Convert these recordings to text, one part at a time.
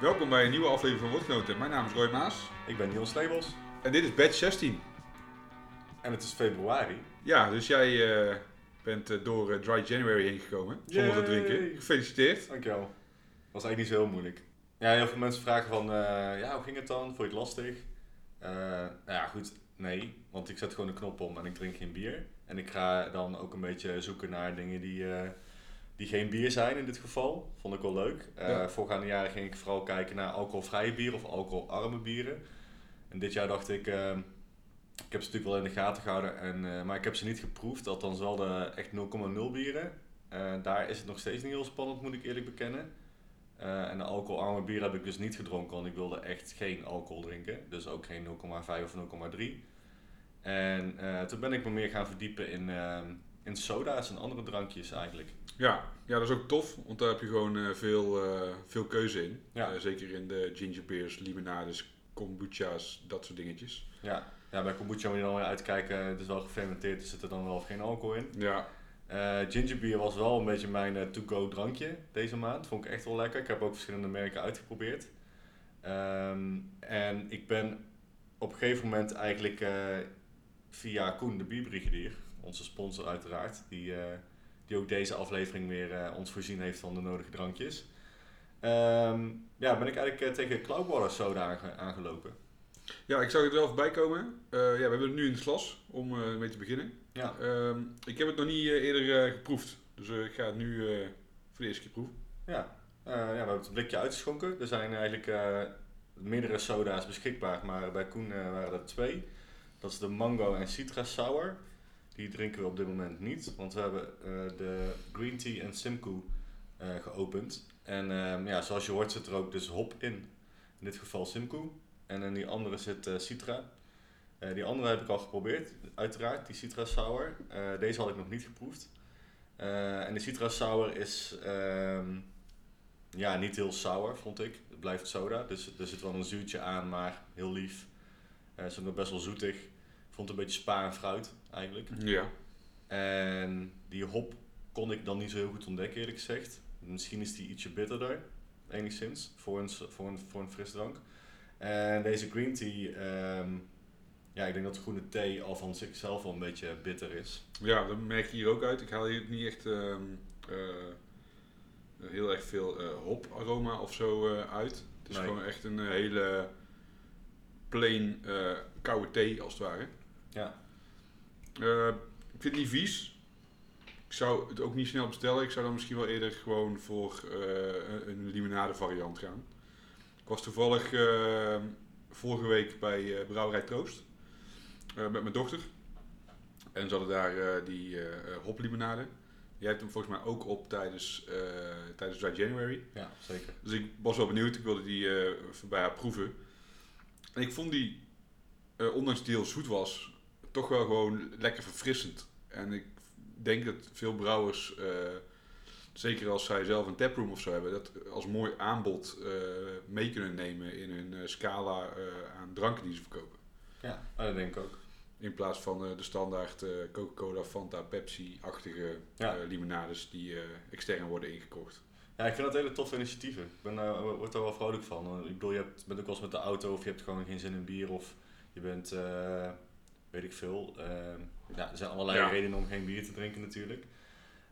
Welkom bij een nieuwe aflevering van Woordgenoten. Mijn naam is Roy Maas Ik ben Niels Stebels en dit is batch 16. en het is februari. Ja, dus jij eh, bent eh, door eh, Dry January heen gekomen zonder te drinken. Gefeliciteerd. Dankjewel. Was eigenlijk niet zo heel moeilijk. Ja, heel veel mensen vragen van, ja, hoe ging het dan? Vond je het lastig? Nou ja, goed, nee. Want ik zet gewoon de knop om en ik drink geen bier. En ik ga dan ook een beetje zoeken naar dingen die, die geen bier zijn in dit geval. Vond ik wel leuk. Eh Ja. Voorgaande jaren ging ik vooral kijken naar alcoholvrije bieren of alcoholarme bieren. En dit jaar dacht ik, eh, ik heb ze natuurlijk wel in de gaten gehouden, en, eh, maar ik heb ze niet geproefd. Althans wel de echt 0,0 bieren. Eh, daar is het nog steeds niet heel spannend, moet ik eerlijk bekennen. En de alcoholarme bier heb ik dus niet gedronken, want ik wilde echt geen alcohol drinken. Dus ook geen 0,5 of 0,3. En toen ben ik me meer gaan verdiepen in, eh, in soda's en andere drankjes eigenlijk. Ja, ja, dat is ook tof, want daar heb je gewoon eh, veel, eh, veel keuze in. Ja. Eh, zeker in de ginger beers, limonades, kombucha's, dat soort dingetjes. Ja, ja bij kombucha moet je dan weer uitkijken. Het is wel gefermenteerd, er zit er dan wel of geen alcohol in. Ja, gingerbeer was wel een beetje mijn to-go drankje deze maand. Vond ik echt wel lekker. Ik heb ook verschillende merken uitgeprobeerd. Ehm, en ik ben op een gegeven moment eigenlijk via Koen de Bierbrigadier, onze sponsor uiteraard, die, eh, die ook deze aflevering weer eh, ons voorzien heeft van de nodige drankjes. Ehm, ja, ben ik eigenlijk eh, tegen Cloudwater Soda aange- aangelopen. ja ik zag het wel voorbij komen. Ja, we hebben het nu in het glas om mee te beginnen. Ja, Ehm, ik heb het nog niet eerder geproefd, dus ik ga het nu voor de eerste keer proeven. Ja, ja, we hebben het blikje uitgeschonken. Er zijn eigenlijk meerdere soda's beschikbaar, maar bij Koen waren er twee. Dat is de Mango en Citra Sour. Die drinken we op dit moment niet, want we hebben eh, de Green Tea en Simcoe eh, geopend. En ehm, ja, zoals je hoort zit er ook dus hop in. In dit geval Simcoe. En in die andere zit eh, Citra. Die andere heb ik al geprobeerd, uiteraard, die Citra Sour. Deze had ik nog niet geproefd. En de Citra Sour is ehm, ja, niet heel sour, vond ik. Het blijft soda, dus er zit wel een zuurtje aan, maar heel lief. Ze is best wel zoetig. Vond het een beetje spa en fruit, eigenlijk. Ja, En die hop kon ik dan niet zo heel goed ontdekken, eerlijk gezegd. Misschien is die ietsje bitterder, enigszins, voor een, voor een, voor een frisdrank. En deze green tea, ehm, ja, ik denk dat de groene thee al van zichzelf al een beetje bitter is. ja dat merk je hier ook uit. Ik haal hier niet echt ehm, eh, heel erg veel eh hoparoma of zo eh, uit. Het is Nee. gewoon echt een hele plain koude thee als het ware. Ja, Eh, ik vind het niet vies. Ik zou het ook niet snel bestellen. Ik zou dan misschien wel eerder gewoon voor eh, een- limonade variant gaan. Ik was toevallig eh, vorige week bij Brouwerij Troost met mijn dochter. En ze hadden daar die hoplimonade. Jij hebt hem volgens mij ook op tijdens, tijdens Dry January. ja zeker. Dus ik was wel benieuwd. Ik wilde die bij haar proeven. En ik vond die, ondanks die heel zoet was, toch wel gewoon lekker verfrissend. En ik denk dat veel brouwers, eh, zeker als zij zelf een taproom of zo hebben, dat als mooi aanbod eh, mee kunnen nemen in hun eh, scala aan dranken die ze verkopen. Ja, oh, dat denk ik ook. In plaats van de standaard Coca-Cola, Fanta, Pepsi-achtige Ja. limonades die extern worden ingekocht. Ja, ik vind dat hele toffe initiatieven. Ik ben, word daar wel vrolijk van. Ik bedoel, je hebt, bent ook wel eens met de auto of je hebt gewoon geen zin in bier of je bent, weet ik veel. eh, ja, er zijn allerlei Ja. redenen om geen bier te drinken natuurlijk.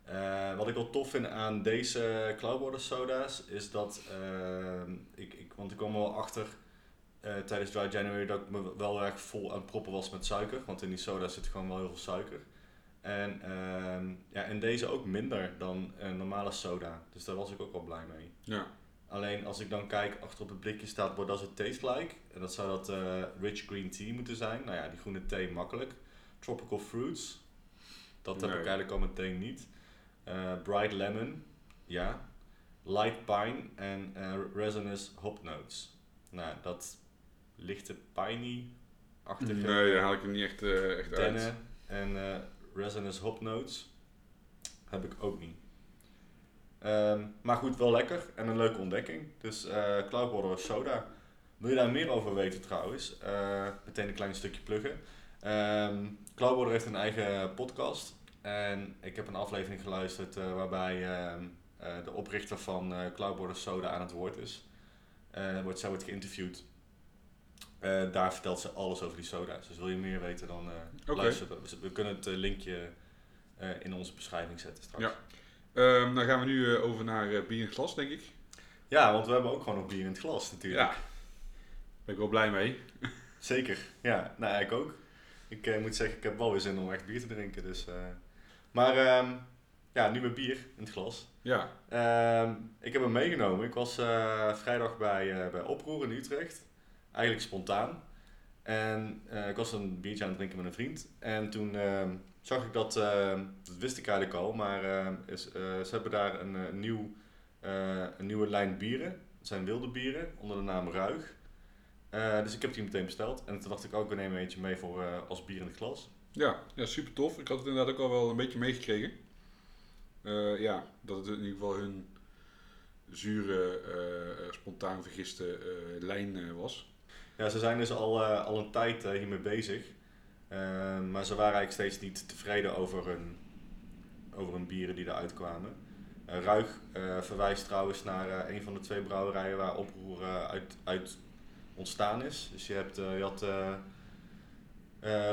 Eh, wat ik wel tof vind aan deze Cloudwater soda's is dat eh, ik, ik, want ik kwam wel achter eh, tijdens Dry January dat ik me wel erg vol aan proppen was met suiker, want in die soda zit gewoon wel heel veel suiker. En, ehm, ja, en deze ook minder dan een normale soda. Dus daar was ik ook wel blij mee. Ja, Alleen als ik dan kijk, achter op het blikje staat what does it taste like? En dat zou dat eh, rich green tea moeten zijn. Nou ja, die groene thee makkelijk. Tropical fruits. Dat heb ik eigenlijk al meteen niet. Eh, bright lemon. Ja. Light pine en eh, resinous hop notes. Nou, dat lichte piney-achtige nee, daar haal ik er niet echt, echt uit. En resinous hop notes heb ik ook niet. Ehm, maar goed, wel lekker en een leuke ontdekking. Dus Cloudwater soda. Wil je daar meer over weten trouwens? Eh, meteen een klein stukje pluggen. Cloudwater heeft een eigen podcast. En ik heb een aflevering geluisterd eh, waarbij ehm, eh, de oprichter van Cloudwater Soda aan het woord is. Wordt, zij wordt geïnterviewd. Daar vertelt ze alles over die soda's. Dus wil je meer weten, dan Oké. luister. Dus we kunnen het linkje in onze beschrijving zetten straks. Ja. Ehm, dan gaan we nu eh, over naar eh, bier in het glas, denk ik. Ja, want we hebben ook gewoon nog bier in het glas natuurlijk. Ja. Ben ik wel blij mee. Zeker. Ja, nou ik ook. Ik eh, moet zeggen, ik heb wel weer zin om echt bier te drinken. Dus. Maar ehm, ja, nu met bier in het glas. Ja. Ehm, ik heb hem meegenomen. Ik was vrijdag bij, bij Oproer in Utrecht. Eigenlijk spontaan. En ik was een biertje aan het drinken met een vriend. En toen zag ik dat, ehm, dat wist ik eigenlijk al, maar ehm, is, eh, ze hebben daar een, eh, nieuw, eh, een nieuwe lijn bieren. Het zijn wilde bieren onder de naam Ruig. Dus ik heb die meteen besteld. En toen dacht ik ook, we nemen eentje mee voor, als bier in het glas. Ja, ja, super tof. Ik had het inderdaad ook al wel een beetje meegekregen. Ja, dat het in ieder geval hun zure, spontaan vergiste lijn was. Ja, ze zijn dus al, al een tijd hiermee bezig. Eh, maar ze waren eigenlijk steeds niet tevreden over hun, over hun bieren die eruit kwamen. Eh, Ruig eh, verwijst trouwens naar eh, een van de twee brouwerijen waar oproer uit, uit ontstaan is. Dus je, hebt, je had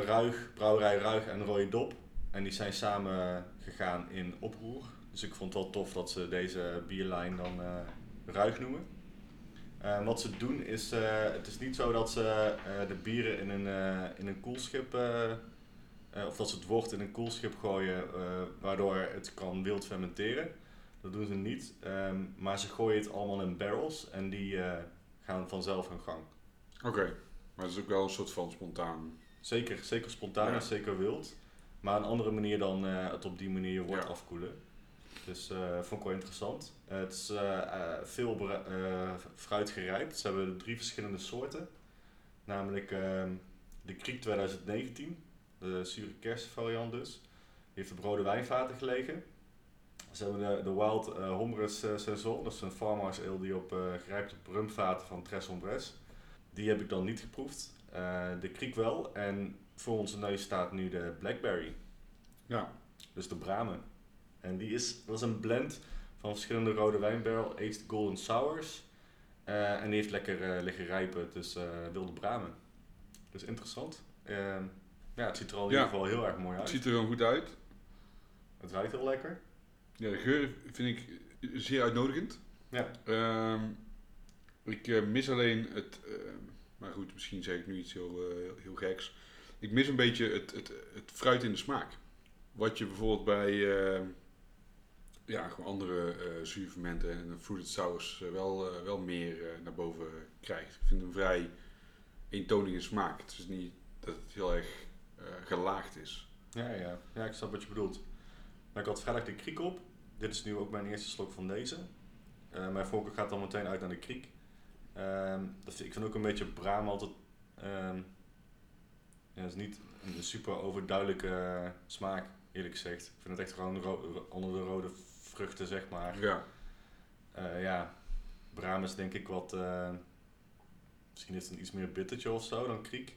Ruig, brouwerij Ruig en Rode Dop. En die zijn samen gegaan in oproer. Dus ik vond het wel tof dat ze deze bierlijn dan eh, Ruig noemen. Eh, wat ze doen is, eh, het is niet zo dat ze eh, de bieren in een, eh, in een koelschip, of dat ze het wort in een koelschip gooien, waardoor het kan wild fermenteren. Dat doen ze niet, Ehm, maar ze gooien het allemaal in barrels en die gaan vanzelf hun gang. Oké, maar het is ook wel een soort van spontaan. Zeker, zeker spontaan Ja. en zeker wild, maar een andere manier dan het op die manier wordt Ja. afkoelen. Dus eh vond ik wel interessant. Eh, het is eh, veel fruit gerijpt. Ze hebben drie verschillende soorten. Namelijk ehm, de Kriek 2019, de zure kerstvariant dus. Die heeft op rode wijnvaten gelegen. Ze hebben de, de Wild eh Hombres Saison, dat is een farmhouse ale die op, gerijpt op rumvaten van Tres Hombres. Die heb ik dan niet geproefd. De Kriek wel. En voor onze neus staat nu de Blackberry. Ja, Dus de Bramen. En die is, dat is een blend van verschillende rode wijnbarrel aged golden sours. Eh, en die heeft lekker eh, liggen rijpen, dus eh, wilde Bramen. Dus interessant. Ehm, ja, het ziet er al in Ja. ieder geval heel erg mooi het uit. ziet er gewoon goed uit. Het ruikt heel lekker. Ja, de geur vind ik zeer uitnodigend. Ja. Ehm, ik mis alleen het, ehm, maar goed, misschien zeg ik nu iets heel, eh, heel geks. Ik mis een beetje het, het, het fruit in de smaak. Wat je bijvoorbeeld bij ja, gewoon andere eh zuurfermenten en fruited sours eh, wel, eh, wel meer naar boven krijgt. Ik vind hem vrij eentonig in smaak. Het is niet dat het heel erg gelaagd is. Ja, ja. ja, ik snap wat je bedoelt. Maar ik had vrijdag de kriek op. Dit is nu ook mijn eerste slok van deze. Mijn voorkeur gaat dan meteen uit naar de kriek. Ehm, dat vind, ik vind ook een beetje braam altijd... ehm ja, is niet een super overduidelijke smaak, eerlijk gezegd. Ik vind het echt gewoon onder de rode vruchten, zeg maar. Ja, Eh, ja, braam is denk ik wat... eh, misschien is het een iets meer bittertje of zo dan kriek.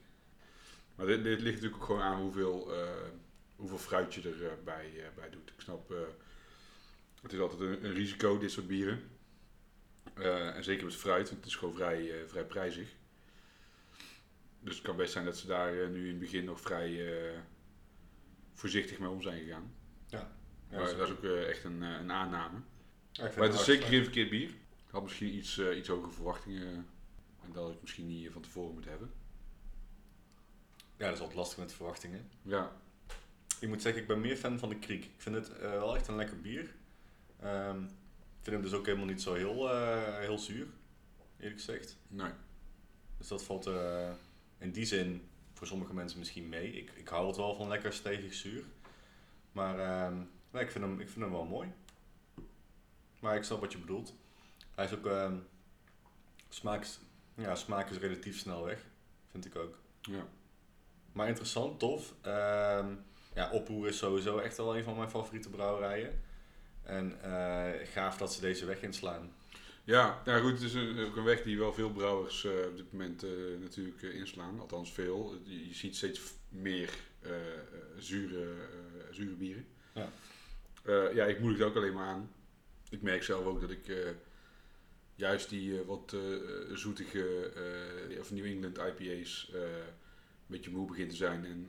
maar dit, dit ligt natuurlijk ook gewoon aan hoeveel, eh, hoeveel fruit je erbij bij, bij doet. Ik snap, het is altijd een, een risico, dit soort bieren. En zeker met fruit, want het is gewoon vrij, vrij prijzig. Dus het kan best zijn dat ze daar nu in het begin nog vrij voorzichtig mee om zijn gegaan. Ja, maar dat is ook eh, echt een, eh, een aanname. Ja, Maar het is zeker geen verkeerd bier. Ik had misschien iets, eh, iets hogere verwachtingen. En dat had ik misschien niet van tevoren moeten hebben. Ja, dat is altijd lastig met verwachtingen. Ja, Ik moet zeggen, ik ben meer fan van de Kriek. Ik vind het wel echt een lekker bier. Ehm, ik vind hem dus ook helemaal niet zo heel, heel zuur, eerlijk gezegd. nee. Dus dat valt in die zin voor sommige mensen misschien mee. Ik, ik hou het wel van lekker stevig zuur. Maar ehm, nee, ik, vind hem, ik vind hem wel mooi. Maar ik snap wat je bedoelt. Hij is ook... ehm, smaak, is, ja, smaak is relatief snel weg. Vind ik ook. Ja. Maar interessant, tof. Ehm ja, Oproer is sowieso echt wel een van mijn favoriete brouwerijen. En eh, gaaf dat ze deze weg inslaan. Ja, ja, goed, het is een, ook een weg die wel veel brouwers eh, op dit moment eh, natuurlijk inslaan. Althans veel. Je, je ziet steeds meer zure, zure bieren. Ja. Eh, ja, ik moedig het ook alleen maar aan. Ik merk zelf ook dat ik... eh, juist die eh, wat zoetige of New England IPA's een beetje moe begint te zijn. En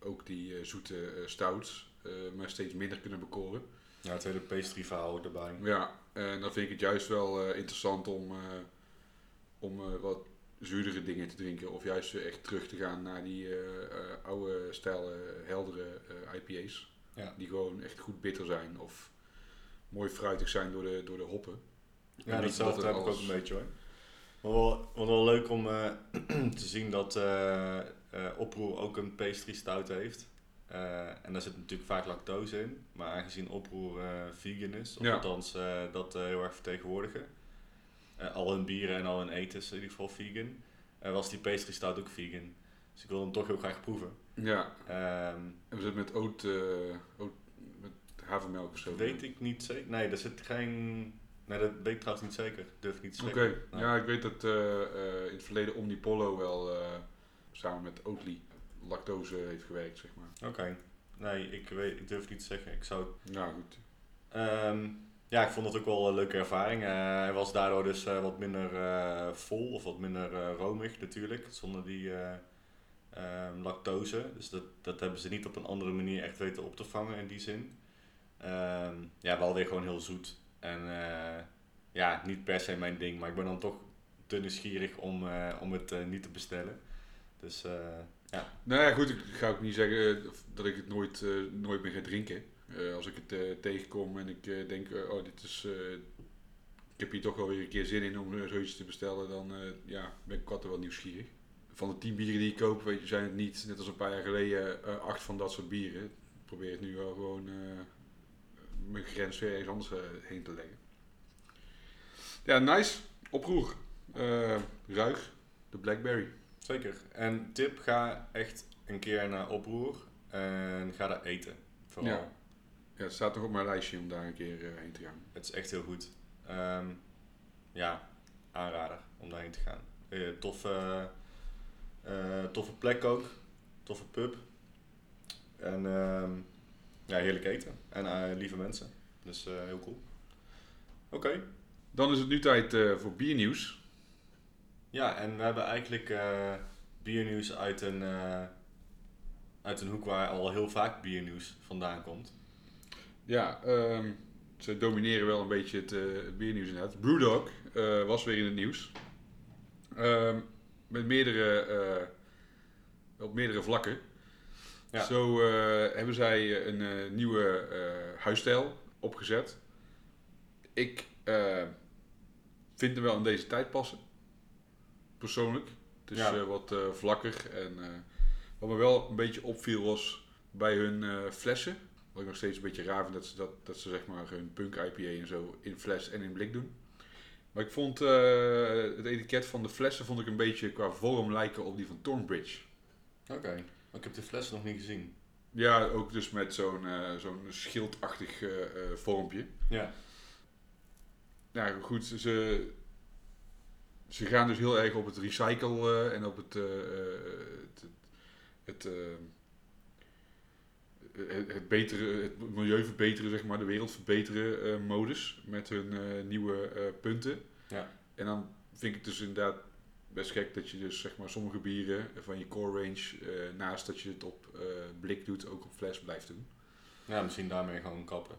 ook die zoete stouts maar steeds minder kunnen bekoren. Ja, het hele pastry verhaal erbij. Ja, en dan vind ik het juist wel interessant om, om wat zuurdere dingen te drinken. Of juist echt terug te gaan naar die oude stijl, heldere IPA's. Ja. Die gewoon echt goed bitter zijn of mooi fruitig zijn door de, door de hoppen. Ja, niet datzelfde dat heb ik ook een beetje hoor. Maar wel, wel, wel leuk om eh, te zien dat eh, Oproer ook een pastry stout heeft. En daar zit natuurlijk vaak lactose in. Maar aangezien Oproer vegan is, of Ja. althans dat heel erg vertegenwoordigen. al hun bieren en al hun eten is in ieder geval vegan. was die pastry stout ook vegan. Dus ik wil hem toch heel graag proeven. Ja, Ehm, en we zitten met oat, eh, oat met havermelk of zo. weet ik niet zeker. Nee, er zit geen... Nee, dat weet ik trouwens niet zeker. Durf ik niet te Oké, zeggen. Nou. ja, ik weet dat eh, eh, in het verleden Omnipollo wel eh, samen met Oatly lactose heeft gewerkt, zeg maar. Oké. Nee, ik, weet, ik durf niet te zeggen. Ik zou Nou goed. Ehm, ja, ik vond het ook wel een leuke ervaring. Hij was daardoor dus wat minder vol of wat minder romig natuurlijk, zonder die eh, ehm, lactose. Dus dat, dat hebben ze niet op een andere manier echt weten op te vangen in die zin. Ehm, ja, wel weer gewoon heel zoet. En eh, ja, niet per se mijn ding, maar ik ben dan toch te nieuwsgierig om, eh, om het eh, niet te bestellen. Dus eh, Nou ja, goed, ik ga ook niet zeggen dat ik het nooit, nooit meer ga drinken. Als ik het tegenkom en ik denk, oh, dit is. ik heb hier toch wel weer een keer zin in om zoiets te bestellen, dan ja, ben ik altijd wel nieuwsgierig. Van de tien bieren die ik koop, weet je, zijn het niet, net als een paar jaar geleden, eh, acht van dat soort bieren. Ik probeer het nu wel gewoon eh, mijn grens weer ergens anders eh, heen te leggen. Ja, nice. Oproer. Ruig. De Blackberry. zeker. En tip, ga echt een keer naar Oproer en ga daar eten. Vooral. Ja. Ja, het staat nog op mijn lijstje om daar een keer heen te gaan. Het is echt heel goed. Ehm, ja, aanrader om daarheen te gaan. Eh, toffe, toffe plek ook. Toffe pub. En ehm, ja, heerlijk eten. En eh, lieve mensen. Dus eh, heel cool. Oké. Dan is het nu tijd eh, voor biernieuws. Ja, en we hebben eigenlijk eh, biernieuws uit een, eh, uit een hoek waar al heel vaak biernieuws vandaan komt. Ja, ehm, ze domineren wel een beetje het, eh, het biernieuws inderdaad. Brewdog eh, was weer in het nieuws. Ehm, met meerdere, eh, op meerdere vlakken. Ja. Zo eh, hebben zij een eh, nieuwe eh, huisstijl opgezet. Ik vind hem wel in deze tijd passen. Persoonlijk. Het is Ja. wat vlakker. En wat me wel een beetje opviel was bij hun flessen. Wat ik nog steeds een beetje raar vind dat ze, dat, dat ze zeg maar hun punk IPA en zo in fles en in blik doen. Maar ik vond eh, het etiket van de flessen vond ik een beetje qua vorm lijken op die van Thornbridge. Oké. Maar ik heb de fles nog niet gezien. Ja, ook dus met zo'n eh, zo'n schildachtig eh, vormpje. Ja. Nou goed, ze, ze gaan dus heel erg op het recycle eh, en op het, het, het, eh, het, het betere, het milieu verbeteren, zeg maar, de wereld verbeteren eh, modus met hun eh, nieuwe eh, punten. Ja. En dan vind ik het dus inderdaad best gek dat je dus zeg maar sommige bieren van je core range, naast dat je het op blik doet, ook op fles blijft doen. Ja, misschien daarmee gewoon kappen.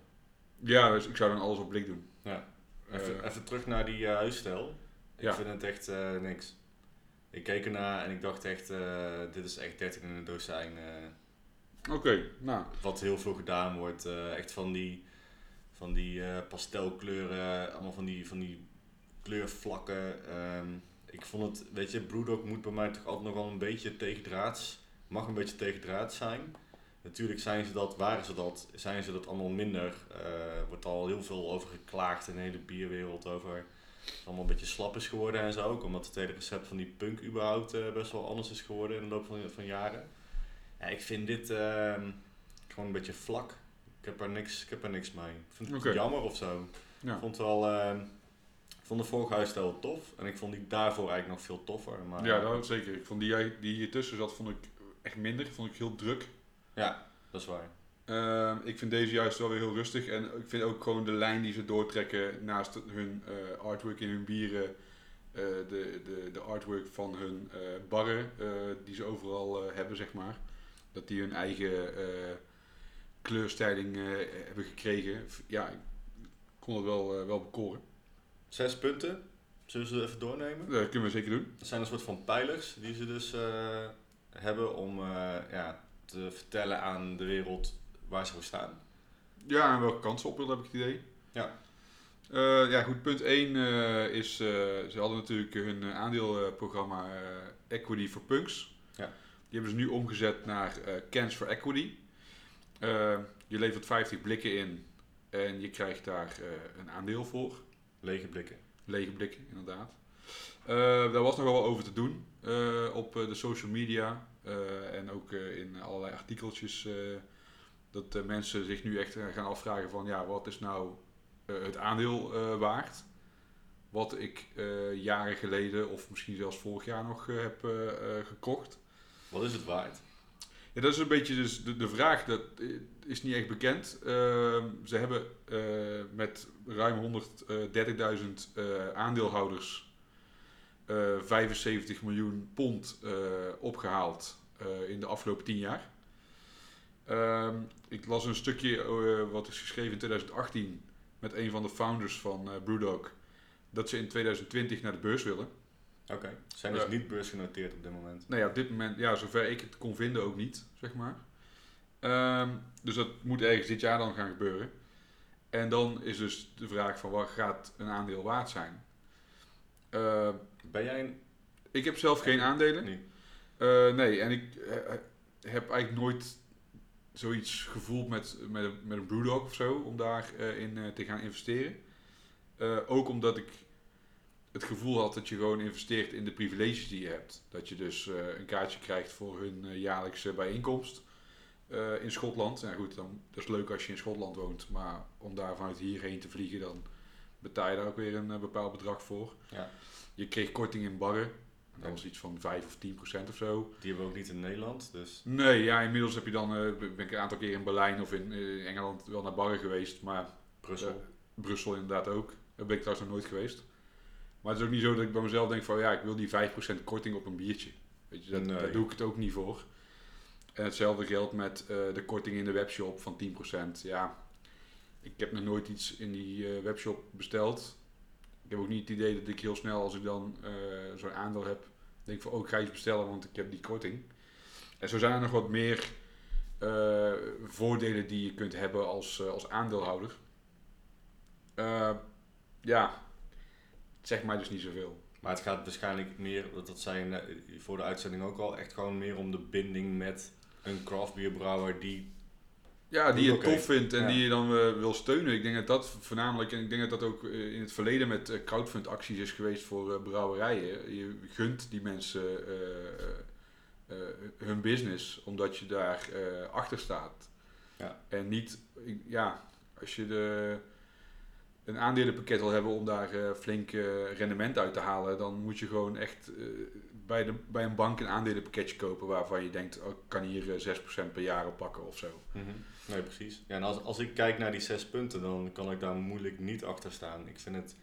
Ja, dus ik zou dan alles op blik doen. Ja. Even, even terug naar die huisstijl. Ik Ja. vind het echt niks. Ik keek ernaar en ik dacht echt, dit is echt 13 in een dozijn. Oké, nou. Wat heel veel gedaan wordt. Uh, echt van die, van die uh, pastelkleuren, allemaal van die, van die kleurvlakken. Um, ik vond het, weet je, Brewdog moet bij mij toch altijd nog wel een beetje tegendraads. Mag een beetje tegendraads zijn. Natuurlijk zijn ze dat, waren ze dat, zijn ze dat allemaal minder. Er wordt al heel veel over geklaagd in de hele bierwereld over het allemaal een beetje slap is geworden en zo. Ook omdat het hele recept van die punk überhaupt best wel anders is geworden in de loop van, van jaren. Ja, ik vind dit uh, gewoon een beetje vlak. Ik heb er niks, ik heb er niks mee. Ik vind het okay. jammer of zo. Ja. Ik vond wel, uh, ik vond de vorige huisstijl tof. En ik vond die daarvoor eigenlijk nog veel toffer. Maar, ja, dat zeker. Ik vond die, die hier tussen zat, vond ik echt minder. Vond ik heel druk. Ja, dat is waar. Ehm, ik vind deze juist wel weer heel rustig. En ik vind ook gewoon de lijn die ze doortrekken naast hun eh, artwork in hun bieren. eh, de, de, de artwork van hun eh, barren eh, die ze overal eh, hebben, zeg maar. Dat die hun eigen eh, kleurstijling eh, hebben gekregen. Ja, ik kon het wel, eh, wel bekoren. Zes punten. Zullen ze even doornemen? Dat kunnen we zeker doen. Dat zijn een soort van pijlers die ze dus hebben om ja, te vertellen aan de wereld waar ze voor staan. Ja, en welke kansen op wil, heb ik het idee. Ja. Ja, goed. Punt 1 is, eh, ze hadden natuurlijk hun aandeelprogramma Equity for Punks. Ja. Die hebben ze nu omgezet naar eh, Cans for Equity. Eh, je levert 50 blikken in en je krijgt daar eh, een aandeel voor. Lege blikken. Lege blikken, inderdaad. Daar was nog wel wat over te doen op de social media en ook in allerlei artikeltjes. dat mensen zich nu echt gaan afvragen van ja, wat is nou het aandeel waard? Wat ik jaren geleden of misschien zelfs vorig jaar nog heb gekocht. Wat is het waard? Ja, dat is een beetje dus de, de vraag. Dat is niet echt bekend. Ehm, ze hebben eh, met ruim 130.000 eh, aandeelhouders eh 75 miljoen pond eh, opgehaald eh, in de afgelopen 10 jaar. Ehm, ik las een stukje wat is geschreven in 2018 met een van de founders van eh, Brewdog. Dat ze in 2020 naar de beurs willen. Oké. Zijn dus niet beursgenoteerd op dit moment. Nou ja, op dit moment, ja, zover ik het kon vinden ook niet, zeg maar. Ehm, dus dat moet ergens dit jaar dan gaan gebeuren. En dan is dus de vraag van wat gaat een aandeel waard zijn? Eh, Ben jij een... ik heb zelf geen aandelen. Nee. Eh, nee, en ik eh, heb eigenlijk nooit zoiets gevoeld met, met, een- met een Brewdog of zo, om daarin in eh, te gaan investeren. Eh, ook omdat ik het gevoel had dat je gewoon investeert in de privileges die je hebt. Dat je dus eh, een kaartje krijgt voor hun eh, jaarlijkse bijeenkomst eh, in Schotland. Ja goed, dan, dat is leuk als je in Schotland woont, maar om daar vanuit hierheen te vliegen, dan betaal je daar ook weer een bepaald bedrag voor. Ja. Je kreeg korting in barren. Dat Ja. was iets van 5 of 10 procent of zo. Die hebben we ook niet in Nederland, dus... Nee, ja, inmiddels heb je dan, ben ik een aantal keer in Berlijn of in Engeland wel naar barren geweest, maar Brussel. Brussel inderdaad ook. Daar ben ik trouwens nog nooit geweest. Maar het is ook niet zo dat ik bij mezelf denk van ja, ik wil die 5% korting op een biertje. Weet je, Nee. daar doe ik het ook niet voor. En hetzelfde geldt met eh, de korting in de webshop van 10%. Ja, ik heb nog nooit iets in die eh, webshop besteld. Ik heb ook niet het idee dat ik heel snel, als ik dan eh, zo'n aandeel heb, denk van oh, ik ga iets bestellen, want ik heb die korting. En zo zijn er nog wat meer voordelen die je kunt hebben als, als aandeelhouder. Ja, zeg mij dus niet zoveel. Maar het gaat waarschijnlijk meer, dat, dat zijn eh, voor de uitzending ook al, echt gewoon meer om de binding met een craftbierbrouwer die... Ja, die je tof vindt en Ja. die je dan eh, wil steunen. Ik denk dat dat voornamelijk, en ik denk dat dat ook eh, in het verleden met eh, crowdfund acties is geweest voor brouwerijen. Je gunt die mensen eh, eh, eh, hun business, omdat je daar eh, achter staat. Ja. En niet, ik- ja, als je de, een aandelenpakket wil hebben om daar eh, flink eh, rendement uit te halen, dan moet je gewoon echt eh, bij, de, bij een bank een aandelenpakketje kopen waarvan je denkt, oh, ik kan hier eh, 6% per jaar op pakken of zo. Nee, precies. Ja, en als, als ik kijk naar die zes punten, dan kan ik daar moeilijk niet achter staan. Ik vind het...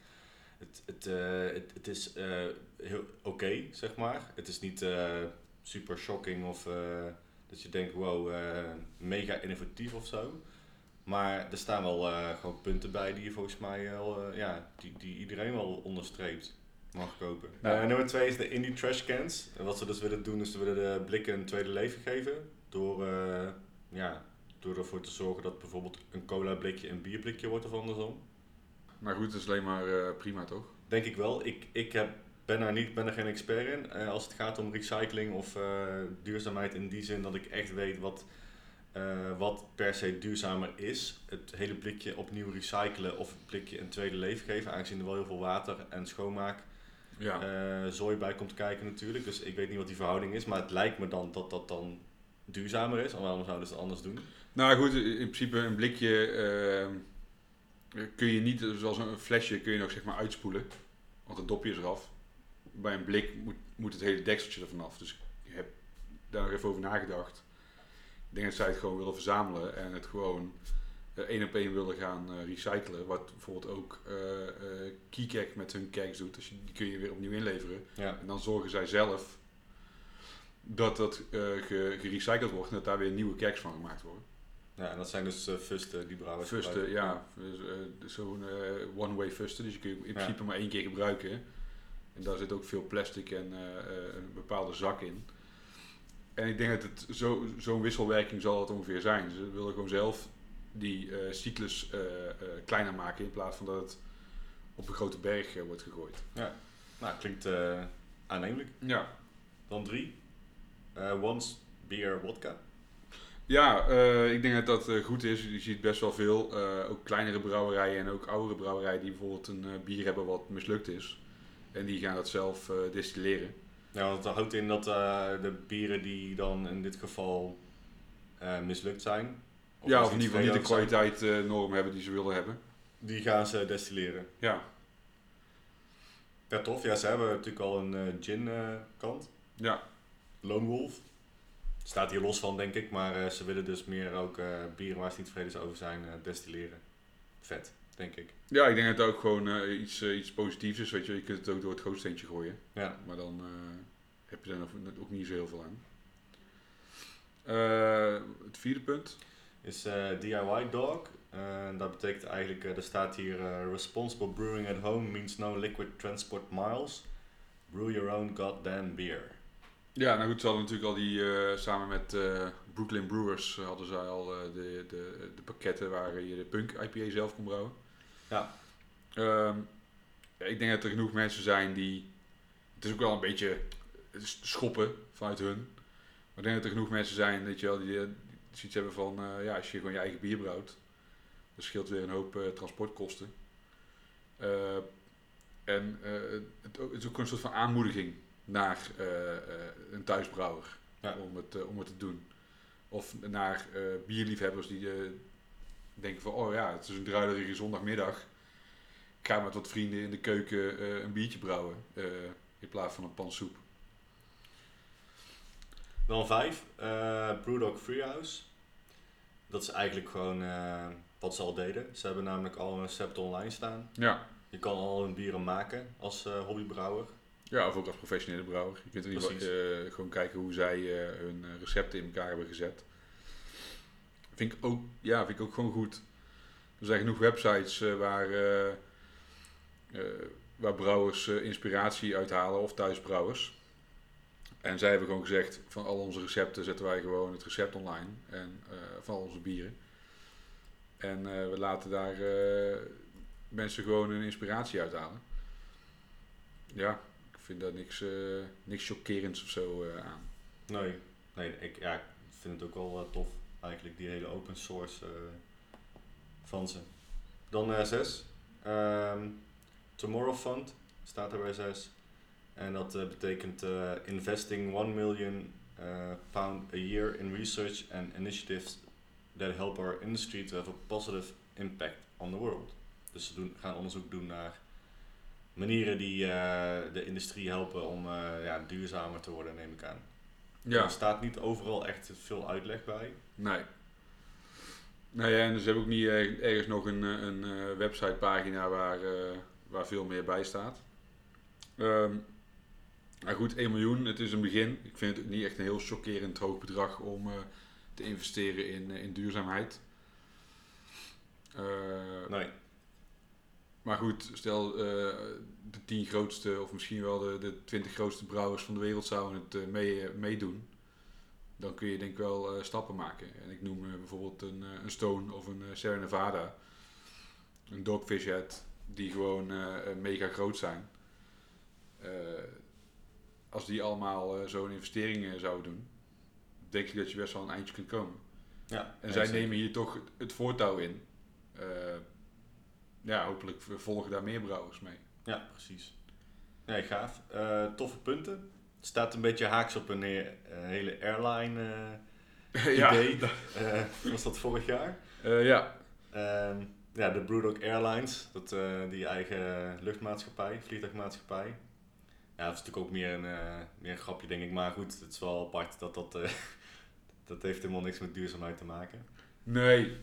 Het, het, het, het is heel oké, zeg maar. Het is niet super shocking of dat je denkt, wow, mega innovatief of zo. Maar er staan wel eh, gewoon punten bij die je volgens mij wel, eh, ja, die, die iedereen wel onderstreept mag kopen. Ja. Eh, nummer twee is de indie trash cans. En wat ze dus willen doen, is ze willen de blikken een tweede leven geven. Door, ja, door ervoor te zorgen dat bijvoorbeeld een cola blikje een bierblikje wordt of andersom. Maar goed, dat is alleen maar prima toch? Denk ik wel. Ik, ik heb, ben, daar niet, ben er geen expert in. Als het gaat om recycling of duurzaamheid in die zin dat ik echt weet wat, eh, wat per se duurzamer is. Het hele blikje opnieuw recyclen of het blikje een tweede leven geven. Aangezien er wel heel veel water en schoonmaak Ja. eh zooi bij komt kijken natuurlijk. Dus ik weet niet wat die verhouding is. Maar het lijkt me dan dat dat dan duurzamer is. En waarom zouden ze het anders doen? Nou goed, in principe een blikje ehm, kun je niet, zoals een flesje, kun je nog zeg maar uitspoelen. Want het dopje is eraf. Bij een blik moet, moet het hele dekseltje er vanaf. Dus ik heb daar nog even over nagedacht. Ik denk dat zij het gewoon willen verzamelen en het gewoon eh, één op één willen gaan eh, recyclen. Wat bijvoorbeeld ook eh Keycake met hun kegs doet. Dus die kun je weer opnieuw inleveren. Ja. En dan zorgen zij zelf dat dat ge- gerecycled wordt en dat daar weer nieuwe kegs van gemaakt worden. ja, en dat zijn dus fusten die Fusten, ja, dus, zo'n one-way fusten, dus je kun je in principe maar één keer gebruiken. En daar zit ook veel plastic en een bepaalde zak in. En ik denk dat het zo, zo'n wisselwerking zal het ongeveer zijn. Ze willen gewoon zelf die eh, cyclus eh, eh, kleiner maken in plaats van dat het op een grote berg wordt gegooid. Nou, klinkt aannemelijk. Ja, Dan drie. Once Beer Wodka. Ja, ik denk dat dat goed is. Je ziet best wel veel, ook kleinere brouwerijen en ook oudere brouwerijen die bijvoorbeeld een bier hebben wat mislukt is. En die gaan dat zelf distilleren. Ja, want dat houdt in dat eh, de bieren die dan in dit geval eh, mislukt zijn. ja, als of in niet ieder geval niet de kwaliteit norm hebben die ze willen hebben. Die gaan ze destilleren. Ja, Ja, tof. Ja, ze hebben natuurlijk al een eh, gin kant. ja, Lone Wolf. Staat hier los van, denk ik. Maar ze willen dus meer ook bieren waar ze niet tevreden over zijn destilleren. Vet, denk ik. ja ik denk dat het ook gewoon iets, iets positiefs is. Weet je. je kunt het ook door het grootsteentje gooien. Ja. Maar dan heb je er nog- ook niet zo heel veel aan. Eh, het vierde punt. Is eh, DIY Dog. Eh, dat betekent eigenlijk, er staat hier Responsible brewing at home means no liquid transport miles. Brew your own goddamn beer. Ja, nou goed, ze hadden natuurlijk al die, samen met Brooklyn Brewers, hadden zij al de, de, de pakketten waar je de Punk IPA zelf kon brouwen. Ja. Ehm, ik denk dat er genoeg mensen zijn die, het is ook wel een beetje schoppen vanuit hun, maar ik denk dat er genoeg mensen zijn weet je wel, die, eh, die zoiets hebben van, eh, ja, als je gewoon je eigen bier brouwt, dat scheelt weer een hoop eh, transportkosten. En het, het is ook een soort van aanmoediging naar een thuisbrouwer Ja. om, het, om het te doen. Of naar bierliefhebbers die denken van, oh ja, het is een druilerige zondagmiddag. Ik ga met wat vrienden in de keuken een biertje brouwen in plaats van een pan soep. Dan vijf, eh Brewdog Freehouse. Dat is eigenlijk gewoon eh, wat ze al deden. Ze hebben namelijk al een recept online staan. Ja. Je kan al hun bieren maken als eh, hobbybrouwer. ja, of ook als professionele brouwer. Je kunt in ieder geval gewoon kijken hoe zij hun recepten in elkaar hebben gezet. Vind ik ook, ja, vind ik ook gewoon goed. Er zijn genoeg websites waar, waar brouwers inspiratie uithalen of thuisbrouwers. En zij hebben gewoon gezegd, van al onze recepten zetten wij gewoon het recept online. En eh, van al onze bieren. En eh, we laten daar eh, mensen gewoon hun inspiratie uithalen. Ja, ik vind daar niks, niks chockerends of zo aan. Nee, nee ik, ja, ik vind het ook wel tof. Eigenlijk die hele open source van ze. Dan zes. Ehm, Tomorrow Fund staat er bij zes. En dat eh, betekent eh, investing 1 million eh, pound a year in research and initiatives that help our industry to have a positive impact on the world. Dus ze doen, gaan onderzoek doen naar manieren die de industrie helpen om ja, duurzamer te worden, neem ik aan. Er staat niet overal echt veel uitleg bij. Nee. Nou ja, en ze hebben ook niet er- ergens nog een, een websitepagina waar, waar veel meer bij staat. Ehm maar goed, 1 miljoen, het is een begin. Ik vind het ook niet echt een heel chockerend hoog bedrag om eh, te investeren in, eh, in duurzaamheid. Eh, Nee. Maar goed, stel de 10 grootste of misschien wel de, de 20 grootste brouwers van de wereld zouden het mee, meedoen. Dan kun je denk ik wel stappen maken. En ik noem bijvoorbeeld een, een Stone of een Sierra Nevada. Een Dogfish Head. Die gewoon mega groot zijn. Als die allemaal eh, zo'n investering eh, zouden doen. Denk ik dat je best wel een eindje kunt komen. Ja, En zij zeker. nemen hier toch het- voortouw in. Eh, ja, hopelijk volgen daar meer brouwers mee. Ja, precies. Nee, gaaf. Eh, toffe punten. Het staat een beetje haaks op een hele airline ja. idee. Was dat vorig jaar? Ja. Ehm, ja, de Brewdog Airlines, dat, die eigen luchtmaatschappij, vliegtuigmaatschappij. Ja, dat is natuurlijk ook meer een, eh, meer een grapje, denk ik. Maar goed, het is wel apart dat dat, eh, dat heeft helemaal niks met duurzaamheid te maken. Nee.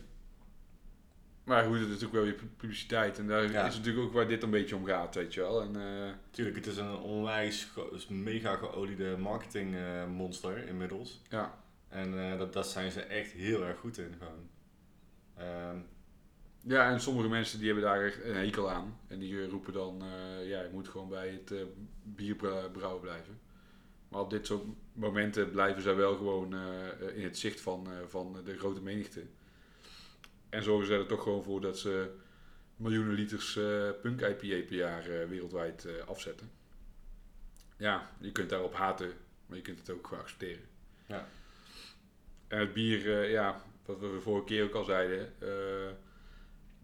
Maar goed, het is natuurlijk wel je pu- publiciteit. En daar Ja. is natuurlijk ook waar dit een beetje om gaat, weet je wel. En, eh, Tuurlijk, het is een onwijs is mega geoliede marketing eh, monster inmiddels. ja. En dat, dat zijn ze echt heel erg goed in gewoon. Ehm, ja, en sommige mensen die hebben daar echt een hekel aan. En die eh, roepen dan, eh, ja, je moet gewoon bij het eh bierbrouwen blijven. Maar op dit soort momenten blijven zij wel gewoon in het zicht van, van de grote menigte. En zorgen ze er toch gewoon voor dat ze miljoenen liters punk IPA per jaar wereldwijd afzetten. Ja, je kunt daarop haten, maar je kunt het ook gewoon accepteren. Ja. En het bier, ja, wat we vorige keer ook al zeiden,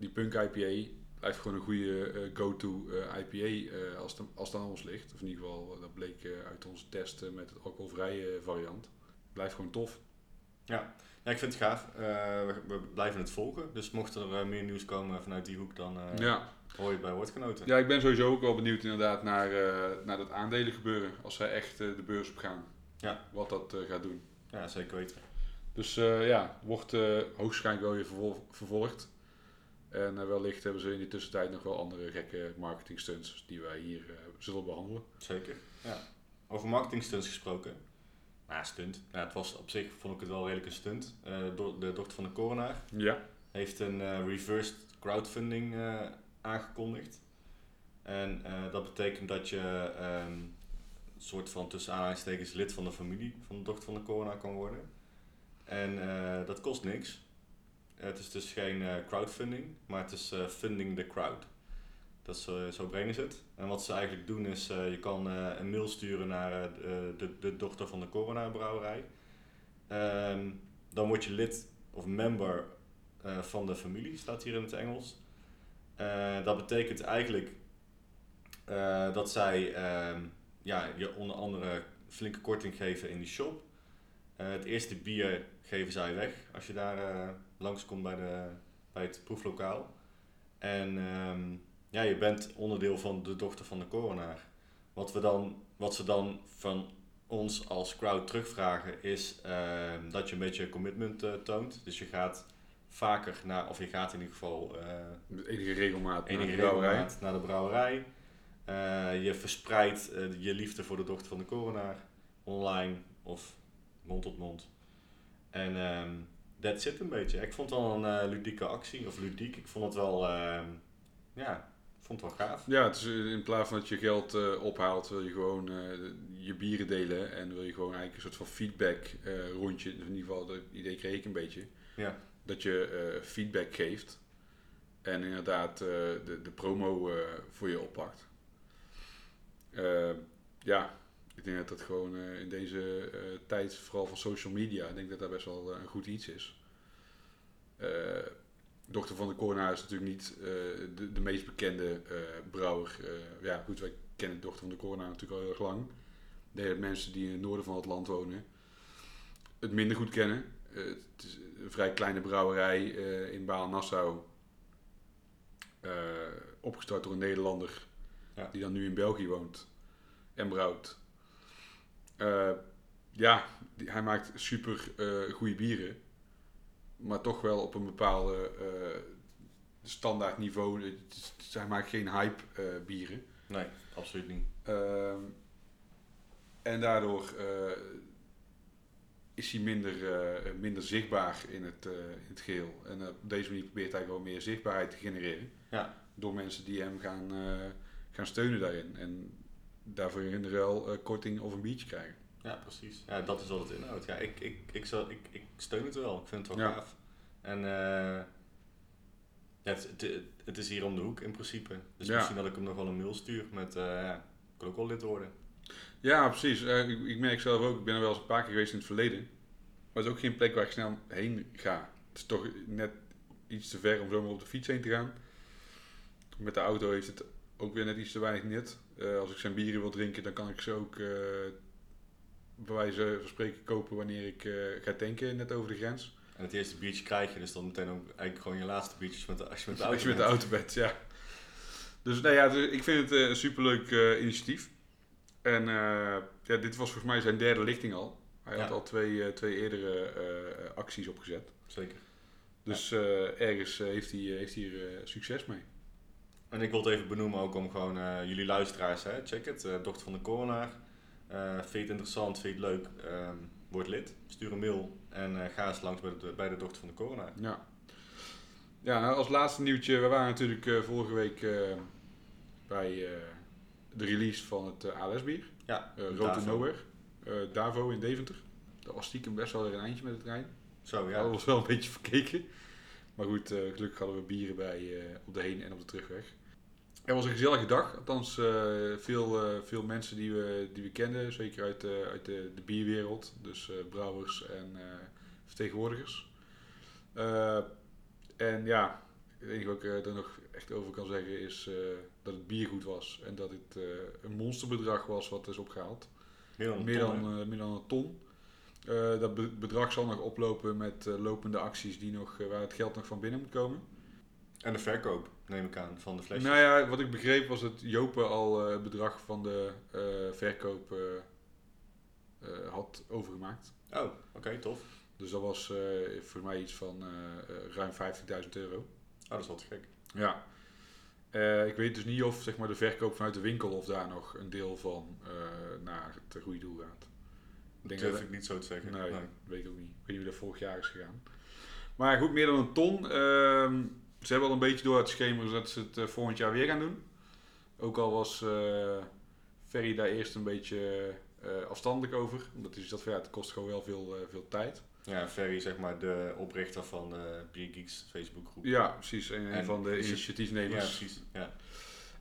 die punk IPA blijft gewoon een goede eh, go-to eh, IPA eh, als, het, als het aan ons ligt. Of in ieder geval, dat bleek uit onze testen met het alcoholvrije variant. Blijft gewoon tof. ja, ik vind het gaaf. We, we blijven het volgen. Dus mocht er meer nieuws komen vanuit die hoek, dan Ja. hoor je het bij Woordgenoten. ja, ik ben sowieso ook wel benieuwd inderdaad naar, naar dat aandelen gebeuren. Als zij echt de beurs op gaan. Ja. Wat dat gaat doen. Ja, zeker weten. Dus ja, wordt eh hoogstwaarschijnlijk wel weer vervol- vervolgd. En eh, wellicht hebben ze in die tussentijd nog wel andere gekke marketing stunts die wij hier eh, zullen behandelen. Zeker. Ja. Over marketingstunts gesproken. Nou, ja, stunt. Ja, het was op zich, vond ik het wel redelijk een stunt. Eh, do- de dochter van de coronaar Ja. heeft een eh, reversed crowdfunding aangekondigd. En dat betekent dat je ehm, een soort van tussen aanhalingstekens lid van de familie van de dochter van de corona kan worden. En dat kost niks. Het is dus geen eh, crowdfunding, maar het is eh, funding the crowd. Dat is, eh, zo brengen ze het. En wat ze eigenlijk doen is, je kan een mail sturen naar de, de, dochter van de corona brouwerij. Ehm, dan word je lid of member van de familie, staat hier in het Engels. Dat betekent eigenlijk dat zij ehm, ja, je onder andere flinke korting geven in die shop. Het eerste bier geven zij weg als je daar eh, langskomt bij, de, bij het proeflokaal. En ehm, ja, je bent onderdeel van de dochter van de coronaar. Wat, we dan, wat ze dan van ons als crowd terugvragen is ehm, dat je een beetje commitment eh, toont. Dus je gaat vaker naar, of je gaat in ieder geval eh, enige regelmaat naar enige de brouwerij. regelmaat naar de brouwerij. Je verspreidt je liefde voor de dochter van de coronaar online of mond tot mond. En ehm that's it een beetje. Ik vond het wel een eh, ludieke actie, of ludiek. Ik vond het wel, ehm, ja, vond het wel gaaf. Ja, het is, eh, in plaats van dat je geld eh, ophaalt, wil je gewoon je bieren delen. En wil je gewoon eigenlijk een soort van feedback rondje. In ieder geval, dat idee kreeg ik een beetje. Ja. Dat je feedback geeft. En inderdaad de, de promo voor je oppakt. Ja, ik denk dat dat gewoon eh, in deze eh, tijd, vooral van social media, ik denk dat dat best wel eh, een goed iets is. Dochter van de Corona is natuurlijk niet de, de meest bekende brouwer. Ja, goed, wij kennen Dochter van de Corona natuurlijk al heel erg lang. Ik dat mensen die in het noorden van het land wonen het minder goed kennen. Het is een vrij kleine brouwerij in Baal-Nassau. Opgestart door een Nederlander Ja. die dan nu in België woont en brouwt. Eh, ja, die- hij maakt super eh goede bieren. Maar toch wel op een bepaalde eh, standaard niveau. Hij maakt geen hype bieren. Nee, absoluut niet. Ehm, en daardoor is hij minder, minder zichtbaar in het, eh, in het geheel. En op deze manier probeert hij gewoon meer zichtbaarheid te genereren. Ja. Door mensen die hem gaan, gaan steunen daarin. En daarvoor in de ruil eh, korting of een biertje krijgen. Ja, precies. Ja, dat is wat het inhoudt. Ja, ik, ik, ik, zal, ik, ik steun het wel. Ik vind het wel Ja. gaaf. En eh, ja, het, het, het is hier om de hoek in principe. Dus Ja. misschien dat ik hem nog wel een mail stuur met, eh ja, ik wil ook wel lid worden. Ja, precies. Ik, ik merk zelf ook, ik ben er wel eens een paar keer geweest in het verleden. Maar het is ook geen plek waar ik snel heen ga. Het is toch net iets te ver om zomaar op de fiets heen te gaan. Met de auto heeft het ook weer net iets te weinig nut. Eh, als ik zijn bieren wil drinken, dan kan ik ze ook eh bij wijze van spreken kopen wanneer ik eh, ga tanken, net over de grens. En het eerste biertje krijg je, dus dan meteen ook eigenlijk gewoon je laatste biertjes met de, als je met de auto Als je met de auto bent, ja. Dus nou ja, dus ik vind het een superleuk initiatief. En ja, dit was volgens mij zijn derde lichting al. Hij Ja. had al twee, twee eerdere acties opgezet. Zeker. Dus ergens heeft, hij, heeft hij er eh, succes mee. En ik wil het even benoemen ook om gewoon eh, jullie luisteraars, hè, check het. eh, Dochter van de Coronaar. Eh vind je het interessant, vind je het leuk, ehm, word lid. Stuur een mail en ga eens langs bij de, bij de Dochter van de Coronaar. Ja. Ja, nou, als laatste nieuwtje. We waren natuurlijk vorige week bij de release van het ALS-bier. Ja, Uh, Road Nowhere. Davo in Deventer. Dat was stiekem best wel weer een eindje met de trein. Zo, Ja. Dat was wel een beetje verkeken. Maar goed, gelukkig hadden we bieren bij op de heen- en op de terugweg. Het was een gezellige dag. Althans, eh, veel, eh, veel mensen die we, die we kenden. Zeker uit, de uit de, de bierwereld. Dus eh, brouwers en eh, vertegenwoordigers. Eh, en ja, het enige wat ik eh, er nog echt over kan zeggen is eh, dat het bier goed was. En dat het eh, een monsterbedrag was wat is opgehaald. Meer dan een Meer ton, dan, eh, meer dan een ton. Eh, dat be- bedrag zal nog oplopen met eh, lopende acties die nog, eh, waar het geld nog van binnen moet komen. En de verkoop, neem ik aan, van de flesjes. Nou ja, wat ik begreep was dat Jopen al eh, het bedrag van de eh, verkoop eh, had overgemaakt. Oh, oké, tof. Dus dat was voor mij iets van ruim 50.000 euro. Oh, dat is wat gek. Ja. Ik weet dus niet of zeg maar, de verkoop vanuit de winkel of daar nog een deel van naar het goede doel gaat. Ik Dat denk durf ik niet zo te zeggen. Nee, weet ik ook niet. Ik weet niet hoe dat vorig jaar is gegaan. Maar goed, meer dan een ton. Ehm, ze hebben al een beetje door het schema dat ze het eh, volgend jaar weer gaan doen. Ook al was eh Ferry daar eerst een beetje eh, afstandelijk over. Omdat hij zegt van ja, het kost gewoon wel veel, veel tijd. Ja, Ferry, zeg maar, de oprichter van de Beer Geeks Facebookgroep. Ja, precies. En een En van de het- Ja, initiatiefnemers. precies. Ja.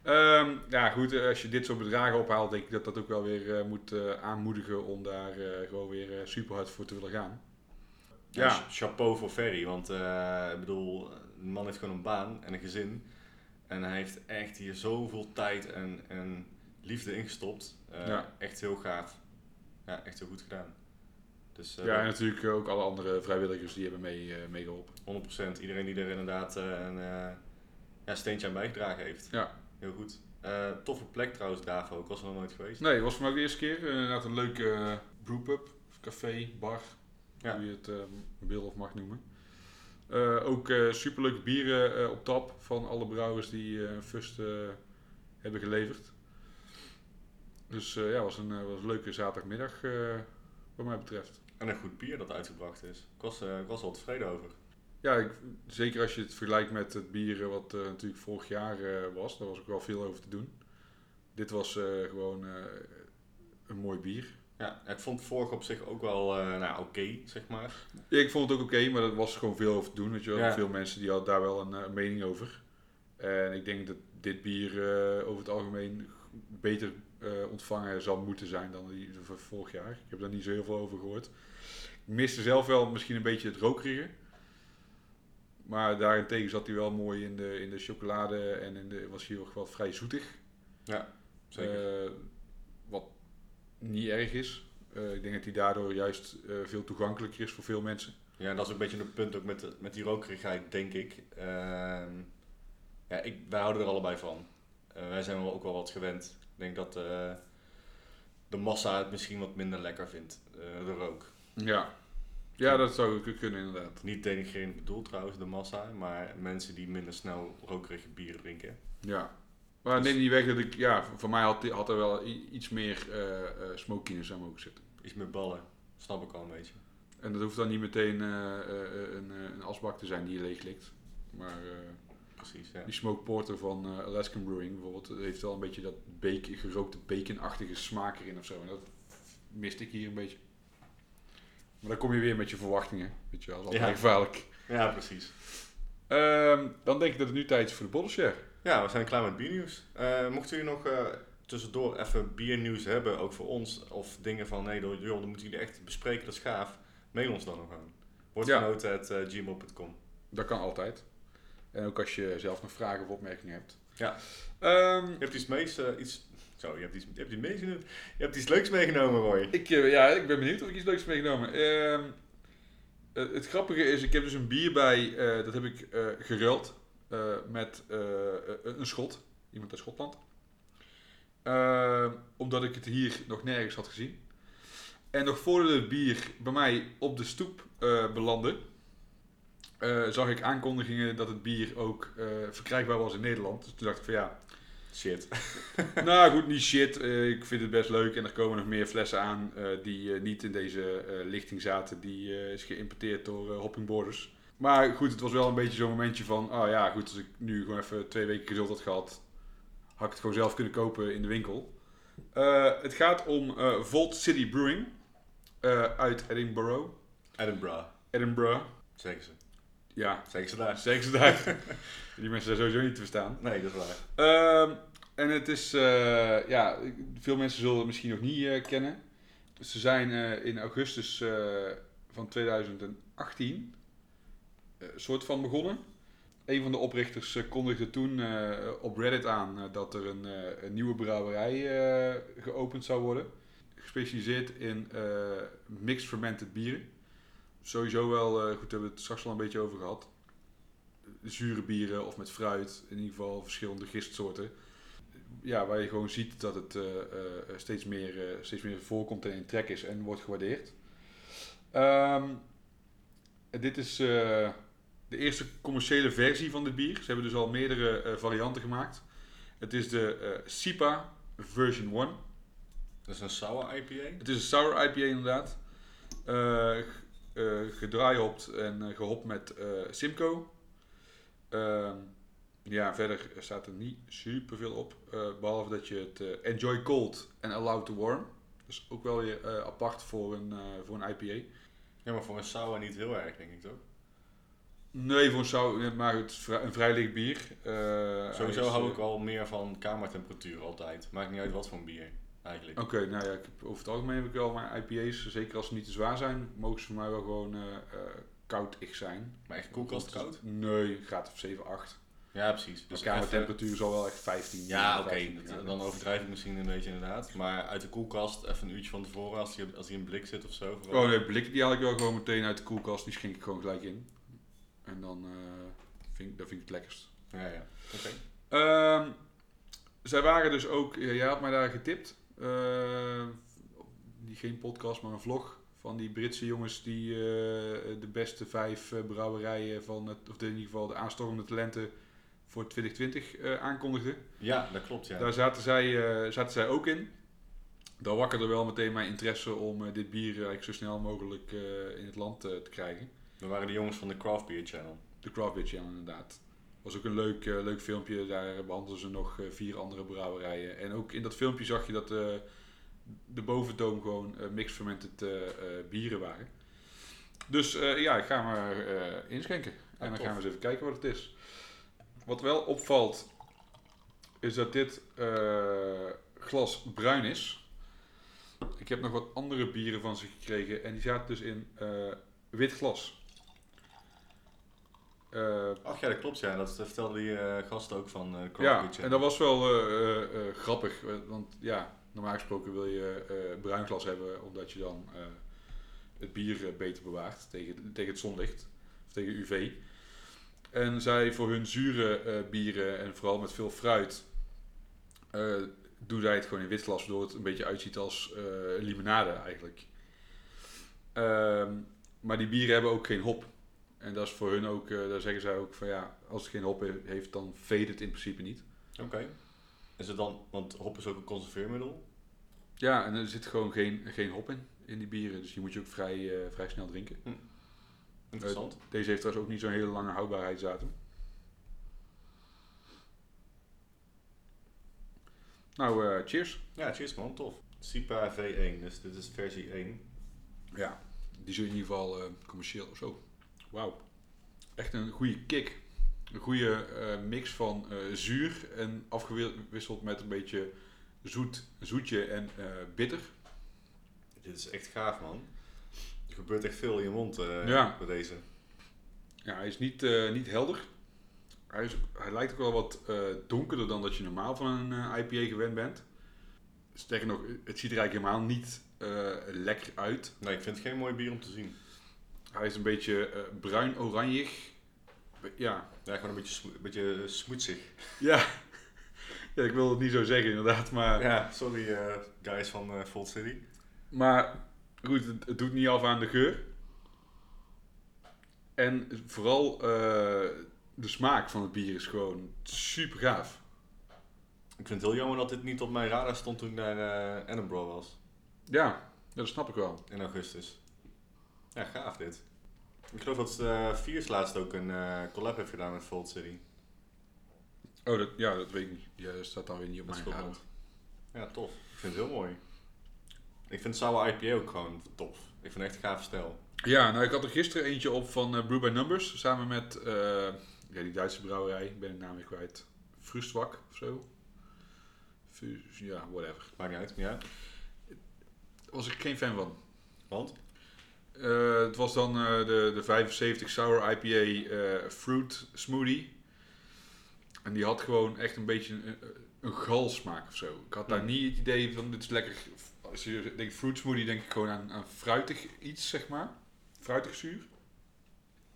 Ehm, ja, goed. Als je dit soort bedragen ophaalt, denk ik dat dat ook wel weer moet aanmoedigen om daar gewoon weer super hard voor te willen gaan. Ja. Ja. ch- chapeau voor Ferry, want ik bedoel, de man heeft gewoon een baan en een gezin. En hij heeft echt hier zoveel tijd en, en liefde ingestopt. Eh, Ja. Echt heel gaaf. Ja, echt heel goed gedaan. Dus eh, Ja, en natuurlijk ook alle andere vrijwilligers die hebben mee, eh, meegeholpen. 100%. Iedereen die er inderdaad eh, een eh, ja, steentje aan bijgedragen heeft. Ja. Heel goed. Eh, toffe plek trouwens, Davo. Ik was er nog nooit geweest. Nee, het was voor mij ook de eerste keer. Eh, Inderdaad een leuke eh, brewpub, café, bar, Ja. hoe je het eh, wil of mag noemen. Eh, ook eh superleuke bieren eh, op tap van alle brouwers die eh Fust hebben geleverd. Dus ja, was een, was een leuke zaterdagmiddag wat mij betreft. En een goed bier dat uitgebracht is. Ik was, ik was er wel tevreden over. Ja, ik, zeker als je het vergelijkt met het bier eh, wat natuurlijk vorig jaar was. Daar was ook wel veel over te doen. Dit was gewoon een mooi bier. Ja, ik vond het vorige op zich ook wel eh, nou, oké, zeg maar. Ja, ik vond het ook oké, maar er was gewoon veel over te doen. Weet je wel. Ja. Veel mensen die hadden daar wel een eh, mening over. En ik denk dat dit bier eh, over het algemeen beter ontvangen zal moeten zijn dan die van vorig jaar. Ik heb daar niet zo heel veel over gehoord. Ik miste zelf wel misschien een beetje het rokerige. Maar daarentegen zat hij wel mooi in de, in de chocolade en in de, was hij ook wel vrij zoetig. Zeker. Niet erg is. Eh, ik denk dat hij daardoor juist eh, veel toegankelijker is voor veel mensen. Ja, dat is ook een beetje een punt ook met, de- met die rokerigheid, denk ik. Ehm, ja, ik, wij houden er allebei van. Eh, wij zijn wel ook wel wat gewend. Ik denk dat de massa het misschien wat minder lekker vindt, de rook. Ja. ja, dat zou kunnen inderdaad. Niet denigrerend bedoeld trouwens, de massa, maar mensen die minder snel rokerige bieren drinken. Ja. Maar Dus- neem niet weg dat ik, ja, voor mij had, had er wel iets meer eh eh smokiness aan mogen zitten. Iets meer ballen, snap ik al een beetje. En dat hoeft dan niet meteen eh, een, een asbak te zijn die je leeglikt. Maar eh, Precies, ja. die smoke porter van Alaskan Brewing bijvoorbeeld, heeft wel een beetje dat bacon, gerookte baconachtige smaak erin of zo. En dat miste ik hier een beetje. Maar dan kom je weer met je verwachtingen. Weet je wel, dat is altijd Ja. gevaarlijk. Ja, precies. Ehm, dan denk ik dat het nu tijd is voor de bottle share. Ja, we zijn klaar met biernieuws. Eh mochten jullie nog eh, tussendoor even biernieuws hebben, ook voor ons, of dingen van nee, joh, dat moeten jullie echt bespreken, dat is gaaf, mail ons dan nog aan. Woordgenoten.gmail.com Dat kan altijd. En ook als je zelf nog vragen of opmerkingen hebt. Ja. Ehm, Je hebt iets mees, eh, iets, zo, je hebt iets, je hebt iets meegenomen. Je hebt iets leuks meegenomen, Roy. ik, ja, ik ben benieuwd of ik iets leuks meegenomen. Eh, het grappige is, ik heb dus een bier bij, dat heb ik eh geruild eh, met eh, een schot. Iemand uit Schotland. Ehm, omdat ik het hier nog nergens had gezien. En nog voordat het bier bij mij op de stoep eh, belandde, eh, zag ik aankondigingen dat het bier ook eh, verkrijgbaar was in Nederland. Dus toen dacht ik van ja, Shit. nou goed, niet shit. Eh, ik vind het best leuk en er komen nog meer flessen aan eh, die eh, niet in deze eh, lichting zaten. Die eh, is geïmporteerd door eh, Hopping Borders. Maar goed, het was wel een beetje zo'n momentje van, oh ja goed, als ik nu gewoon even twee weken geduld had gehad, had ik het gewoon zelf kunnen kopen in de winkel. Eh, het gaat om eh Vault City Brewing eh, uit Edinburgh. Edinburgh. Edinburgh. Zeggen ze. Ja, Zeggen ze daar. zeker ze daar. Die mensen zijn sowieso niet te verstaan. Nee, dat is waar. Ehm, en het is, ja, veel mensen zullen het misschien nog niet kennen. Ze zijn in augustus van 2018 eh, soort van begonnen. Een van de oprichters eh, kondigde toen eh, op Reddit aan eh, dat er een, eh, nieuwe brouwerij eh, geopend zou worden. Gespecialiseerd in eh, mixed fermented bieren. Sowieso wel, eh, goed, daar hebben we het straks al een beetje over gehad. Zure bieren of met fruit, in ieder geval verschillende gistsoorten. Ja, waar je gewoon ziet dat het eh, eh, steeds, meer, eh, steeds meer voorkomt en in trek is en wordt gewaardeerd. Ehm, dit is eh, de eerste commerciële versie van dit bier. Ze hebben dus al meerdere eh, varianten gemaakt. Het is de eh SIPA version 1. Dat is een sour IPA. Het is een sour IPA inderdaad. G- eh, gedraaihopt en eh, gehopt met Simcoe. Ehm, ja, verder staat er niet super veel op. eh, behalve dat je het enjoy cold en allow to warm. Dus ook wel weer apart voor een, voor een IPA. Ja, maar voor een sour niet heel erg, denk ik toch? Nee, voor sour, maar het is een vrij licht bier. Eh, Sowieso hou eh, ik al meer van kamertemperatuur altijd. Maakt niet uit wat voor een bier, eigenlijk. Oké, nou ja, ik heb, over het algemeen heb ik wel maar IPA's, zeker als ze niet te zwaar zijn, mogen ze voor mij wel gewoon eh eh koudig zijn. Maar echt koelkast koud? Nee, graad of 7, 8. Ja, precies. Dus kamertemperatuur zal wel echt 15. Ja, oké. 15 dat- graden. Dan overdrijf ik misschien een beetje inderdaad. Maar uit de koelkast even een uurtje van tevoren als die, als die in blik zit of zo. vooral. Oh nee, blik die haal ik wel gewoon meteen uit de koelkast, die schenk ik gewoon gelijk in. En dan eh, vind, ik- dat vind ik het lekkerst. Ja, ja. Oké. Ehm, zij waren dus ook, ja, jij had mij daar getipt, eh, geen podcast, maar een vlog van die Britse jongens die eh, de beste vijf brouwerijen van het, of in ieder geval de aanstormende talenten voor 2020 eh, aankondigden. Ja, dat klopt, ja. Daar zaten zij, zaten zij ook in. Dat wakkerde wel meteen mijn interesse om dit bier eigenlijk zo snel mogelijk in het land te krijgen. Dat waren de jongens van de Craft Beer Channel. De Craft Beer Channel inderdaad. Was ook een leuk, eh, leuk filmpje. Daar behandelden ze nog eh, vier andere brouwerijen. En ook in dat filmpje zag je dat eh, de boventoom gewoon mixed fermented bieren waren. Dus ja, ik ga maar inschenken. En dan tof. gaan we eens even kijken wat het is. Wat wel opvalt, is dat dit glas bruin is. Ik heb nog wat andere bieren van ze gekregen. En die zaten dus in wit glas. Eh, Ach ja, dat klopt, ja. Dat vertelde die eh gast ook van Craft ja, en dat was wel grappig. Want ja, normaal gesproken wil je bruin glas hebben, omdat je dan het bier beter bewaart tegen, tegen het zonlicht. Of tegen UV. En zij voor hun zure bieren en vooral met veel fruit, eh, doen zij het gewoon in wit glas, waardoor het een beetje uitziet als limonade eigenlijk. Ehm, maar die bieren hebben ook geen hop. En dat is voor hun ook, eh, daar zeggen zij ook van ja, als het geen hop he- heeft, dan veet het in principe niet. Oké. Is het dan, want hop is ook een conserveermiddel. Ja, en er zit gewoon geen, geen hop in, in die bieren. Dus die moet je ook vrij, eh, vrij snel drinken. Interessant. Eh, deze heeft trouwens ook niet zo'n hele lange houdbaarheidsdatum. Nou, cheers. Ja, cheers man, tof. SIPA V1, dus dit is versie 1. Ja, die zul je in ieder geval commercieel of zo. Wauw. Echt een goede kick. Een goede eh, mix van eh, zuur en afgewisseld met een beetje zoet, zoetje en eh, bitter. Dit is echt gaaf man. Er gebeurt echt veel in je mond Ja. bij deze. Ja, hij is niet, niet helder. Hij, is, hij lijkt ook wel wat donkerder dan dat je normaal van een IPA gewend bent. Sterker nog, het ziet er eigenlijk helemaal niet lekker uit. Nee, ik vind het geen mooi bier om te zien. Hij is een beetje eh, bruin-oranjig. Ja. Ja, gewoon een beetje, smo- een beetje smoetsig. Ja. ja, ik wil het niet zo zeggen inderdaad, maar... Ja, sorry eh, guys van Volt City. Maar goed, het, het doet niet af aan de geur. En vooral de smaak van het bier is gewoon super gaaf. Ik vind het heel jammer dat dit niet op mijn radar stond toen ik naar Edinburgh was. Ja, dat snap ik wel. In augustus. Ja, gaaf dit. Ik geloof dat uh, Viers laatst ook een eh, collab heeft gedaan met Fold City. Oh, dat, ja, dat weet ik niet. Die staat dan weer niet op Dat mijn radar. Ja, tof. Ik vind het heel mooi. Ik vind Sour IPA ook gewoon tof. Ik vind het echt een gave stijl. Ja, nou ik had er gisteren eentje op van eh, Brew by Numbers. Samen met ja, die Duitse brouwerij. Ik ben de naam weer kwijt. Frustwak of zo. Fus- ja, whatever. Maakt niet uit. Ja. Was ik geen fan van. Want? Eh, het was dan eh, de, de 75 Sour IPA eh, Fruit Smoothie. En die had gewoon echt een beetje een, een galsmaak of zo. Ik had daar Hmm. niet het idee van dit is lekker. Als je denkt fruit smoothie, denk ik gewoon aan, aan fruitig iets, zeg maar. Fruitig zuur.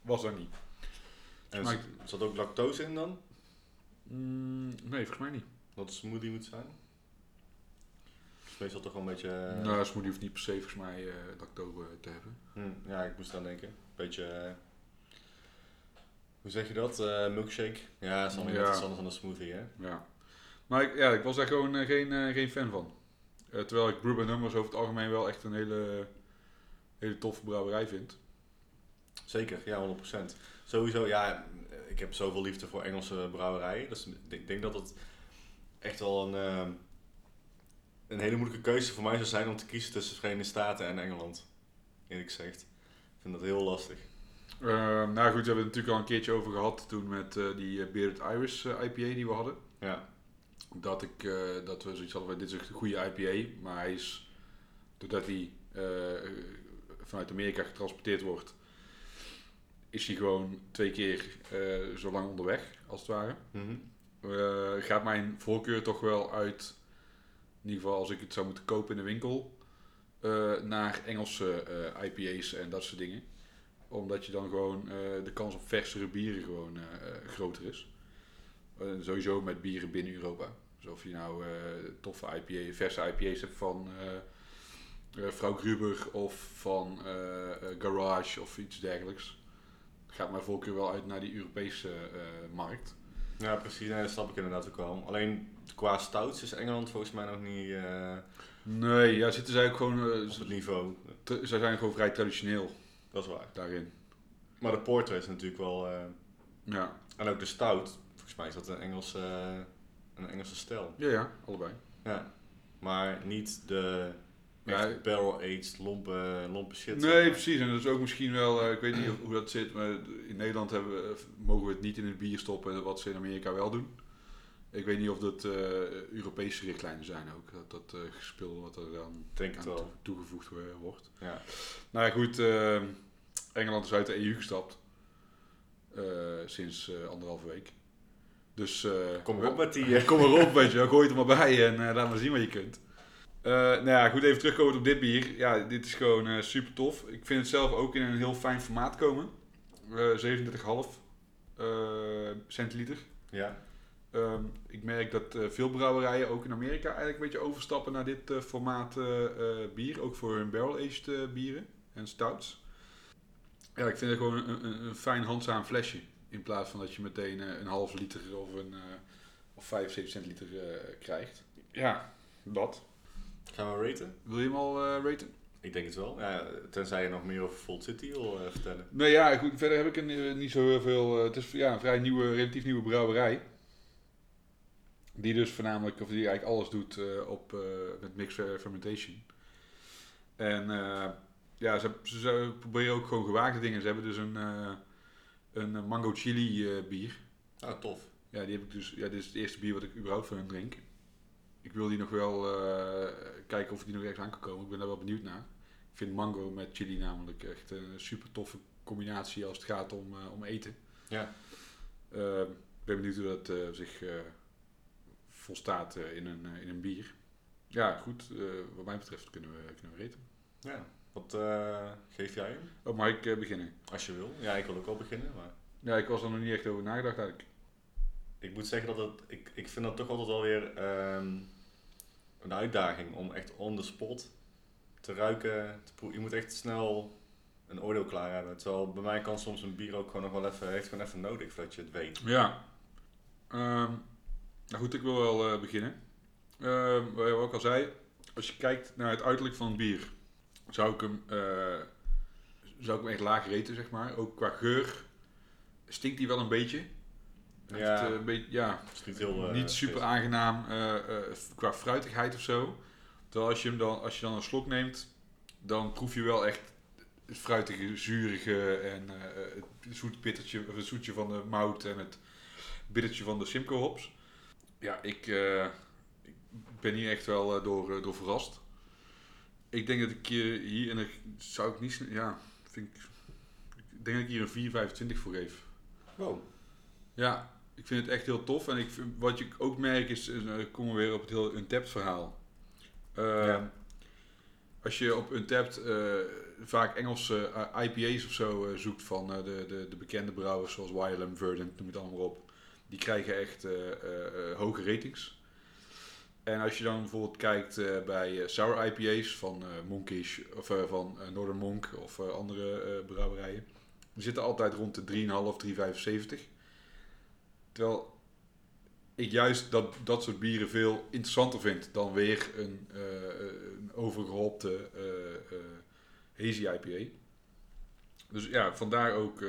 Was daar niet. En zat- zat ook lactose in dan? Mm, nee, volgens mij niet. Dat het smoothie moet zijn? Meestal toch wel een beetje... eh, nou, smoothie hoeft niet per se volgens mij eh lactose te hebben. hm, ja, ik moest aan denken. Beetje... eh, hoe zeg je dat? Milkshake? Ja, dat is dan Ja. iets anders dan een smoothie, hè? Ja. Maar ik, ja, ik was daar gewoon geen, geen fan van. Terwijl ik Brew Numbers over het algemeen wel echt een hele, hele toffe brouwerij vind. Zeker, ja, 100%. Sowieso, ja, ik heb zoveel liefde voor Engelse brouwerijen. Dus ik denk dat het echt wel een, een hele moeilijke keuze voor mij zou zijn om te kiezen tussen Verenigde Staten en Engeland. Eerlijk gezegd. Ik vind dat heel lastig. Eh, nou goed, we hebben het natuurlijk al een keertje over gehad toen met eh, die eh, Bearded Iris IPA die we hadden. Ja, Dat, ik, dat we zoiets hadden van dit is een goede IPA, maar hij is, doordat hij vanuit Amerika getransporteerd wordt, is hij gewoon twee keer zo lang onderweg, als het ware. Mhm. Gaat mijn voorkeur toch wel uit, in ieder geval als ik het zou moeten kopen in de winkel, eh, naar Engelse eh, IPA's en dat soort dingen. Omdat je dan gewoon eh, de kans op versere bieren gewoon groter is. Sowieso met bieren binnen Europa. Dus of je nou toffe IPA, verse IPA's hebt van Vrouw Gruber of van Garage of iets dergelijks. Gaat mijn voorkeur wel uit naar die Europese markt. Ja precies. Nee, dat snap ik inderdaad ook wel. Alleen qua stouts is Engeland volgens mij nog niet eh, Nee, ja, zitten zij ook gewoon. eh, op het niveau. Zij zijn gewoon vrij traditioneel Dat is waar. daarin. Maar de porter is natuurlijk wel... eh, Ja, en ook de stout. Volgens mij is dat een Engelse, een Engelse stijl. ja, ja allebei. Ja. Maar niet de Ja, barrel-aged lompe, lompe shit. zeg nee, maar. precies. En dat is ook misschien wel, eh, ik weet niet of- hoe dat zit, maar in Nederland hebben, we- eh, mogen we het niet in het bier stoppen, wat ze in Amerika wel doen. Ik weet niet of dat eh, Europese richtlijnen zijn ook, dat dat wat er dan denk aan wel. toe- toegevoegd wo- wordt. Ja. Nou ja, goed, Engeland is uit de EU gestapt. sinds anderhalve week. Dus Kom we- maar op met die... Kom erop, weet je. Gooi het er maar bij en laat maar zien wat je kunt. Eh, nou ja, goed, even terugkomen op dit bier. Ja, dit is gewoon eh, super tof. Ik vind het zelf ook in een heel fijn formaat komen. Eh 37,5 eh, centiliter. ja. Ehm, ik merk dat veel brouwerijen ook in Amerika eigenlijk een beetje overstappen naar dit formaat bier. Ook voor hun barrel-aged bieren en stouts. Ja, ik vind het gewoon een, een, een fijn handzaam flesje. In plaats van dat je meteen een half liter of een of 75 centiliter krijgt. Ja, dat. Gaan we raten? Wil je hem al eh, raten? Ik denk het wel. Ja, tenzij je nog meer over Fold City wil eh, vertellen. Nee, ja, goed. Verder heb ik een, eh, niet zo heel veel. het is ja, een vrij nieuwe, relatief nieuwe brouwerij. Die dus voornamelijk, of die eigenlijk alles doet op, met mixed fermentation. En ja, ze, ze, ze proberen ook gewoon gewaagde dingen. Ze hebben dus een, een mango chili bier. Ah, tof. Ja, die heb ik dus. Ja, dit is het eerste bier wat ik überhaupt van hen drink. Ik wil die nog wel eh, kijken of die nog ergens aan kan komen. Ik ben daar wel benieuwd naar. Ik vind mango met chili namelijk echt een super toffe combinatie als het gaat om, eh, om eten. Ja. Eh, ik ben benieuwd hoe dat eh, zich volstaat in, een, in een bier. Ja, goed. wat mij betreft kunnen we, kunnen we reten. Ja. Wat geef jij hem? Oh, mag ik beginnen? Als je wil. Ja, ik wil ook wel beginnen. Maar Ja, ik was er nog niet echt over nagedacht eigenlijk. ik moet zeggen dat het... Ik, ik vind dat toch altijd wel weer ehm, een uitdaging om echt on the spot te ruiken. Te je moet echt snel een oordeel klaar hebben. Terwijl bij mij kan soms een bier ook gewoon nog wel even, heeft gewoon even nodig voordat je het weet. Ja. Ehm, nou goed, ik wil wel eh, beginnen. Ehm wat ook al zei, als je kijkt naar het uiterlijk van een bier, zou ik hem, eh, zou ik hem echt laag reten, zeg maar. Ook qua geur stinkt hij wel een beetje. Ja. eh, een beetje, ja, niet heel... eh, niet super fris. aangenaam eh, qua fruitigheid of zo. Terwijl als je, hem dan, als je dan een slok neemt, dan proef je wel echt het fruitige, zurige en het zoet bittertje, of het zoetje van de mout en het bittertje van de Simcoe hops. Ja, ik, ik ben hier echt wel door, door verrast. Ik denk dat ik hier, hier en ik zou ik niet, ja, vind ik, ik denk dat ik hier een 4,25 voor geef. Wow. Ja, ik vind het echt heel tof. En ik vind, wat je ook merkt is, is, eh, komen we weer op het heel Untapped verhaal. Eh, Ja. Als je op Untapped eh, vaak Engelse eh, IPA's of zo zoekt van de, de, de bekende brouwers zoals Wylam, Verdant, noem het allemaal op. Die krijgen echt hoge ratings. En als je dan bijvoorbeeld kijkt bij sour IPA's van Monkish of van Northern Monk of andere brouwerijen. Die zitten altijd rond de 3,5, 3,75. Terwijl ik juist dat, dat soort bieren veel interessanter vind dan weer een, een overgehopte eh, eh, hazy IPA. Dus ja, vandaar ook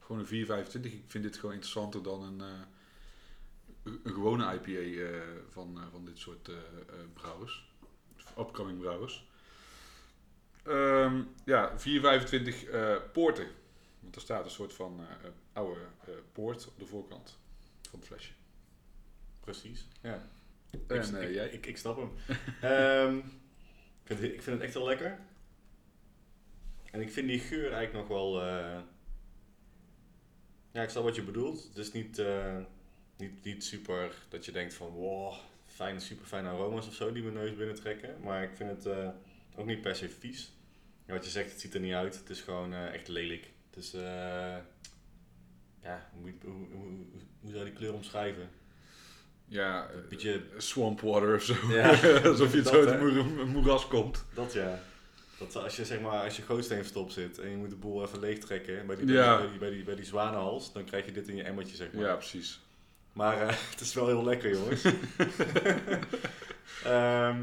gewoon een 4,25. Ik vind dit gewoon interessanter dan een, een gewone IPA van, van dit soort brouwers. Upcoming brouwers. Ehm, ja, 4,25 eh poorten. Want er staat een soort van oude poort op de voorkant van het flesje. Precies. Ja. En ik, eh, jij? ik, ik snap hem. Ehm, ik, vind, het- ik vind het echt heel lekker. En ik vind die geur eigenlijk nog wel... eh, Ja, ik snap wat je bedoelt. Het is niet, eh, niet, niet super dat je denkt van... Wow, fijne, super fijne aroma's of zo die mijn neus binnentrekken. Maar ik vind het ook niet per se vies. Ja, wat je zegt, het ziet er niet uit. Het is gewoon echt lelijk. Het is... eh, ja, hoe, hoe, hoe, hoe zou je die kleur omschrijven? Ja, eh, Een beetje swamp water of zo. Ja, Alsof je het zo uit een moer- een moeras komt. Dat ja. Dat als je zeg maar als je gootsteen verstopt zit en je moet de boel even leeg trekken bij die, Ja. bij, die, bij, die, bij die zwanenhals, dan krijg je dit in je emmertje zeg maar. Ja, precies. Maar eh, het is wel heel lekker jongens. Ehm,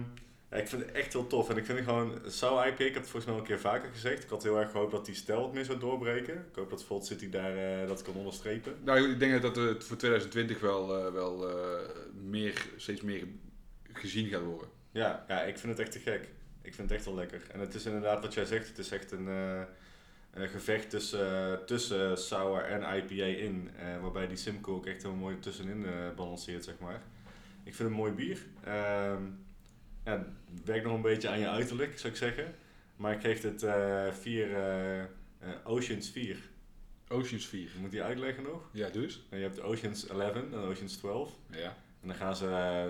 ja, ik vind het echt heel tof en ik vind het gewoon, Sour IPA, ik heb het volgens mij al een keer vaker gezegd, ik had heel erg gehoopt dat die stijl wat meer zou doorbreken. Ik hoop dat Volt City daar eh, dat kan onderstrepen. Nou, ik denk dat het voor 2020 wel, eh, wel eh, meer, steeds meer gezien gaat worden. Ja, ja, ik vind het echt te gek. Ik vind het echt wel lekker. En het is inderdaad wat jij zegt, het is echt een, een gevecht tussen, tussen sour en IPA in. waarbij die Simcoe ook echt heel mooi tussenin balanceert, zeg maar. Ik vind het een mooi bier. Ehm ja, het werkt nog een beetje aan je uiterlijk, zou ik zeggen. Maar ik geef het eh vier, eh, eh, Oceans 4. Oceans 4. Moet die uitleggen nog? Ja, dus. En je hebt Oceans 11 en Oceans 12. Ja. En dan gaan ze eh,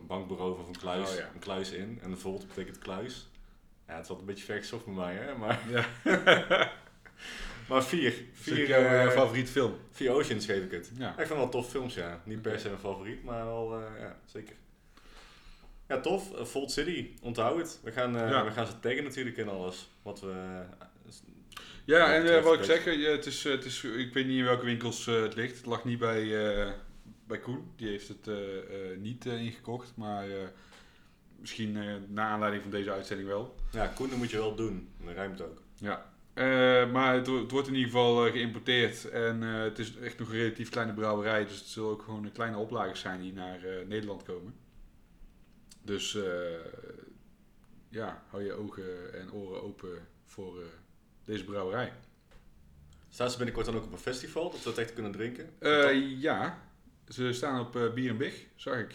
een bank beroven of een kluis, Oh, ja. een kluis in. En de volt betekent kluis. Ja, het altijd een beetje ver gezocht bij mij, hè. Maar, ja. maar vier. Vier jouw eh, eh, favoriet film. vier Oceans geef ik het. Ja. Ik vind wel tof films, ja. Niet per se mijn favoriet, maar wel, eh, ja, zeker. Ja, tof. Eh, Volt City, onthoud het. We gaan, eh, Ja. we gaan ze taggen natuurlijk in alles. Wat we... eh, Ja, en wat ik zeg, het is, het is, ik weet niet in welke winkels het ligt. Het lag niet bij, bij Koen. Die heeft het niet ingekocht. Maar misschien na aanleiding van deze uitzending wel. ja, Koen, dat moet je wel doen. Dat ruimt ook. Ja. Maar het, wo- het wordt in ieder geval geïmporteerd. En het is echt nog een relatief kleine brouwerij. Dus het zullen ook gewoon een kleine oplagers zijn die naar Nederland komen. Dus eh, ja, hou je ogen en oren open voor eh, deze brouwerij. Staan ze binnenkort dan ook op een festival, dat we het echt kunnen drinken? Eh, ja, ze staan op Bier en Big, zag ik.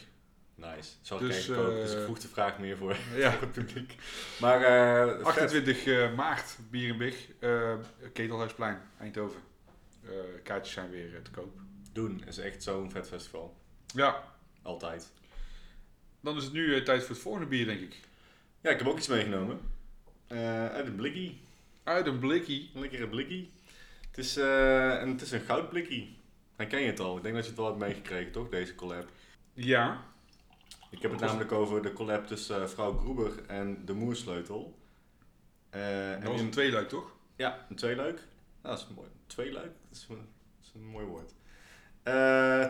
Nice. Zal ik Dus, eigenlijk ook. Dus ik vroeg de vraag meer voor, Ja. voor het publiek. Maar eh, vet. 28 eh, maart, Bier en Big, Ketelhuisplein, Eindhoven. Kaartjes zijn weer te koop. Doen is echt zo'n vet festival. Ja, Altijd. Dan is het nu eh, tijd voor het volgende bier, denk ik. Ja, ik heb ook iets meegenomen. Eh, uit een blikkie. Uit een blikkie. Een lekkere blikkie. Het is, eh, een, het is een goudblikkie. Herken je het al? Ik denk dat je het wel hebt meegekregen, toch? Deze collab. Ja, Ik heb het namelijk over de collab tussen vrouw Groeber en de Moersleutel. En Dat was in- een tweeluik, toch? Ja, een tweeluik. Nou, dat is mooi. Tweeluik, dat is, een- dat is een mooi woord.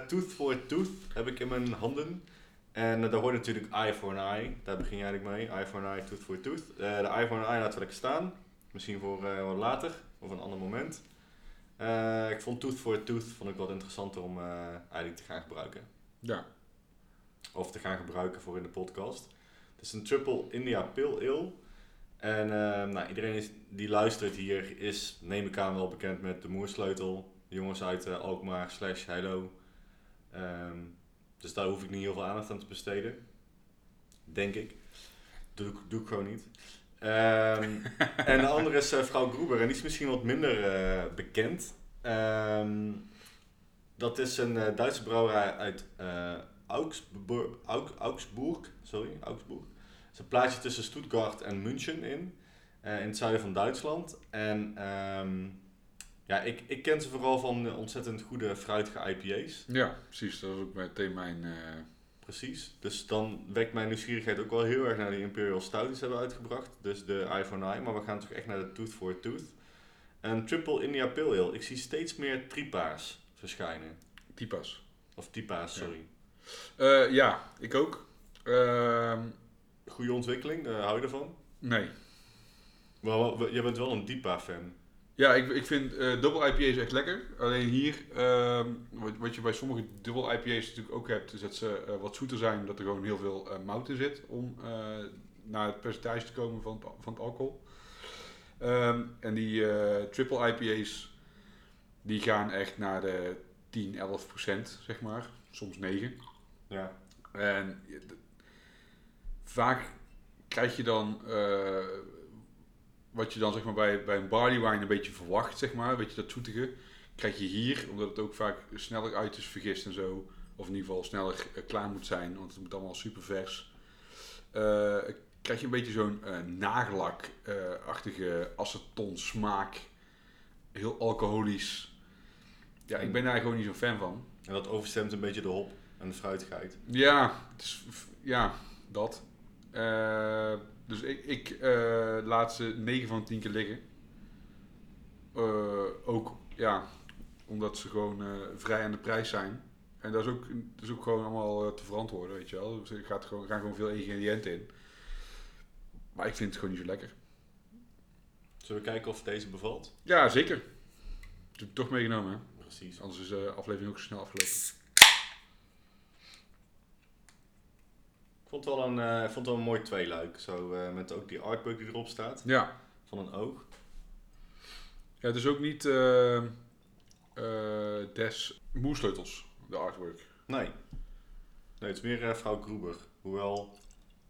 Tooth for Tooth heb ik in mijn handen. En eh, daar hoort natuurlijk eye for an eye. Daar begin je eigenlijk mee. Eye for an eye, tooth for tooth. Eh, de eye for an eye laten we lekker staan. Misschien voor eh, wat later of een ander moment. Ik vond tooth for tooth vond ik wat interessanter om eigenlijk te gaan gebruiken. Ja. Of te gaan gebruiken voor in de podcast. Het is een Triple India Pale Ale. En nou, iedereen is, die luistert hier is, neem ik aan, wel bekend met de Moersleutel. De jongens uit Alkmaar slash Heilo. Ehm, dus daar hoef ik niet heel veel aandacht aan te besteden. Denk ik. Doe, ik- doe ik gewoon niet. Ehm, en de andere is eh, vrouw Gruber. En die is misschien wat minder eh, bekend. Ehm, dat is een eh, Duitse brouwerij uit Augsburg, Aug- Augsburg. Sorry, Augsburg. Het is een plaatsje tussen Stuttgart en München in. in het zuiden van Duitsland. En ehm, ja, ik, ik ken ze vooral van eh, ontzettend goede fruitige IPA's. Ja, precies. Dat was ook meteen mijn... eh, Precies. Dus dan wekt mijn nieuwsgierigheid ook wel heel erg naar die Imperial Stout die ze hebben uitgebracht. Dus de an Eye. Maar we gaan toch echt naar de Tooth for Tooth. En Triple India Pale Ale. Ik zie steeds meer tripa's verschijnen. typas. Of typa's, Ja. sorry. Eh, ja, ik ook. Ehm, Goede ontwikkeling, hou je ervan? nee. Maar jij bent wel een Dipa-fan. Ja, ik, ik vind eh dubbel IPA's echt lekker. Alleen hier, ehm, wat, wat je bij sommige dubbel IPA's natuurlijk ook hebt, is dat ze eh, wat zoeter zijn, omdat er gewoon heel veel eh, mout in zit om naar het percentage te komen van, het- van het alcohol. Ehm, en die triple IPA's, die gaan echt naar de 10, 11 procent, zeg maar. Soms 9. Ja. En vaak krijg je dan wat je dan zeg maar bij, bij een barley wine een beetje verwacht, zeg maar, weet je dat zoetige, krijg je hier, omdat het ook vaak sneller uit is vergist en zo, of in ieder geval sneller eh, klaar moet zijn, want het moet allemaal super vers. eh, krijg je een beetje zo'n eh nagellak-achtige aceton smaak, heel alcoholisch. Ja, ik ben daar gewoon niet zo'n fan van. En dat overstemt een beetje de hop en de fruitigheid. Ja, het is, ja dat. Eh, dus ik, ik eh, laat ze 9 van de 10 keer liggen. Eh, ook, ja, omdat ze gewoon eh, vrij aan de prijs zijn. En dat is ook, dat is ook gewoon allemaal te verantwoorden, weet je wel. Dus er gaat gewoon, gaan gewoon veel ingrediënten in. Maar ik vind het gewoon niet zo lekker. Zullen we kijken of deze bevalt? Ja, zeker. Dat heb ik toch meegenomen, hè. Precies. Anders is de aflevering ook zo snel afgelopen. Vond het wel een, eh, ik vond het wel een mooi tweeluik. Zo, eh, met ook die artbook die erop staat. Ja, Van een oog. Ja, het is ook niet eh, eh, des moersleutels, de artwork. Nee. Nee, het is meer eh, vrouw Gruber. Hoewel...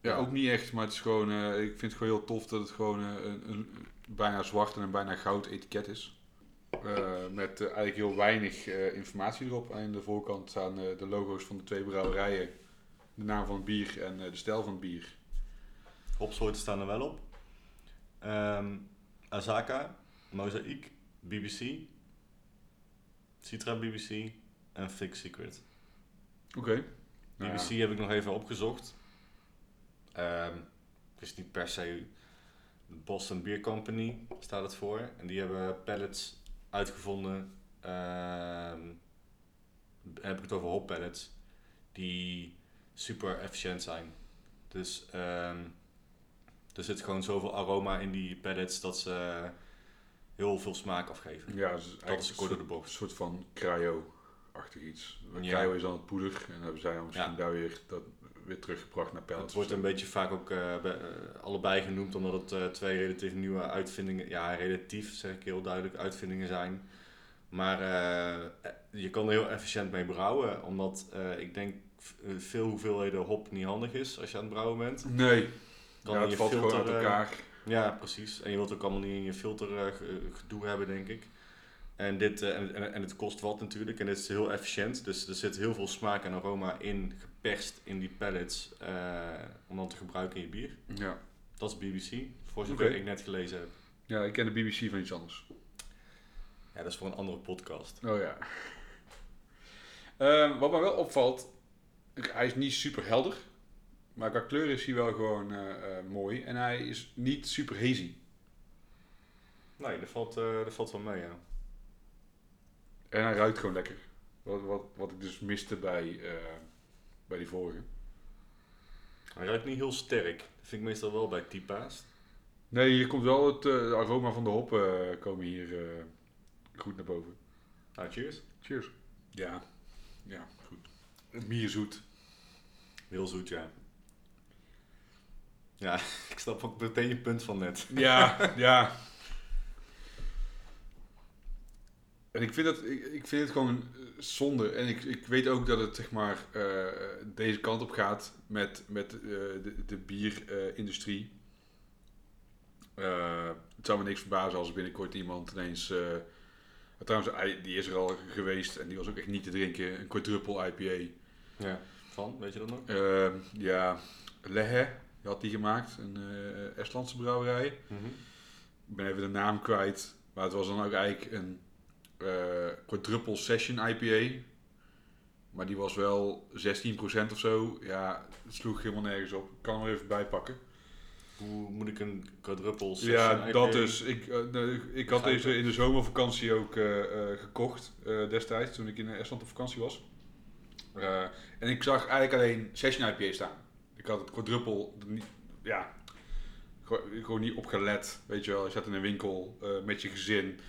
Ja, ook niet echt, maar het is gewoon, eh, ik vind het gewoon heel tof dat het gewoon een, een bijna zwart en een bijna goud etiket is. Eh, met eigenlijk heel weinig eh, informatie erop. Aan de voorkant staan eh, de logo's van de twee brouwerijen, de naam van het bier en eh, de stijl van het bier. Hopsoorten staan er wel op. Ehm Azaka, Mosaic, BBC, Citra BBC en Fix Secret. Oké. Nou BBC ja. heb ik nog even opgezocht. Ehm, het is niet per se de Boston Beer Company staat het voor. En die hebben pallets uitgevonden. ehm, heb ik het over hop pallets. Die super efficiënt zijn. Dus ehm, er zit gewoon zoveel aroma in die pallets dat ze heel veel smaak afgeven. Ja, dus eigenlijk is kort door de bocht. een soort van cryo-achtig iets. Ja. Cryo is dan het poeder en dan hebben zij dan misschien Ja. daar weer, dat, weer teruggebracht naar pellets. Het wordt een beetje vaak ook eh, bij- eh, allebei genoemd, omdat het eh, twee relatief nieuwe uitvindingen, ja, relatief zeg ik heel duidelijk, uitvindingen zijn. Maar je kan er heel efficiënt mee brouwen, omdat ik denk veel hoeveelheden hop niet handig is als je aan het brouwen bent. Nee, Kan ja, het je valt gewoon filter, uit eh, elkaar. Ja, precies. En je wilt ook allemaal niet in je filter eh, ge- gedoe hebben, denk ik. En, dit, eh, en, en, en het kost wat natuurlijk. En dit is heel efficiënt. Dus er zit heel veel smaak en aroma in, geperst in die pellets. eh, om dan te gebruiken in je bier. Ja. Dat is BBC, voor zover ik net gelezen heb. ja, ik ken de BBC van iets anders. Ja, dat is voor een andere podcast. Oh ja. Ehm, wat me wel opvalt, hij is niet super helder. Maar qua kleur is hij wel gewoon eh, eh, mooi. En hij is niet super hazy. Nee, dat valt, eh, dat valt wel mee, ja. En hij ruikt gewoon lekker. Wat, wat, wat ik dus miste bij, bij die vorige. Hij ruikt niet heel sterk. Dat vind ik meestal wel bij Tipa's. Nee, hier komt wel het aroma van de hoppen eh, komen hier goed naar boven. Nou, cheers. Cheers. Ja, ja, goed. Het bier zoet. Heel zoet, ja. Ja, ik snap ook meteen je punt van net. Ja, ja. En ik vind, dat, ik, ik vind het gewoon eh, zonde. En ik, ik weet ook dat het zeg maar eh, deze kant op gaat met, met eh, de, de bierindustrie. Het zou me niks verbazen als binnenkort iemand ineens... trouwens, die is er al geweest en die was ook echt niet te drinken. Een quadruple IPA. Ja. Van, weet je dat nog? Eh, ja, Lehe had die gemaakt. Een eh, Estlandse brouwerij. Mhm. Ik ben even de naam kwijt. Maar het was dan ook eigenlijk een eh quadruple session IPA. Maar die was wel 16% of zo. Ja, het sloeg helemaal nergens op. Ik kan er even bij pakken. Hoe moet ik een quadruple session Ja, IPA? dat dus. Ik, eh, ik had deze in de zomervakantie ook gekocht. destijds, toen ik in Estland op vakantie was. Eh, en ik zag eigenlijk alleen Session IPA staan. Ik had het quadruple er niet, ja, gewoon, niet opgelet. Weet je wel, je zat in een winkel eh, met je gezin.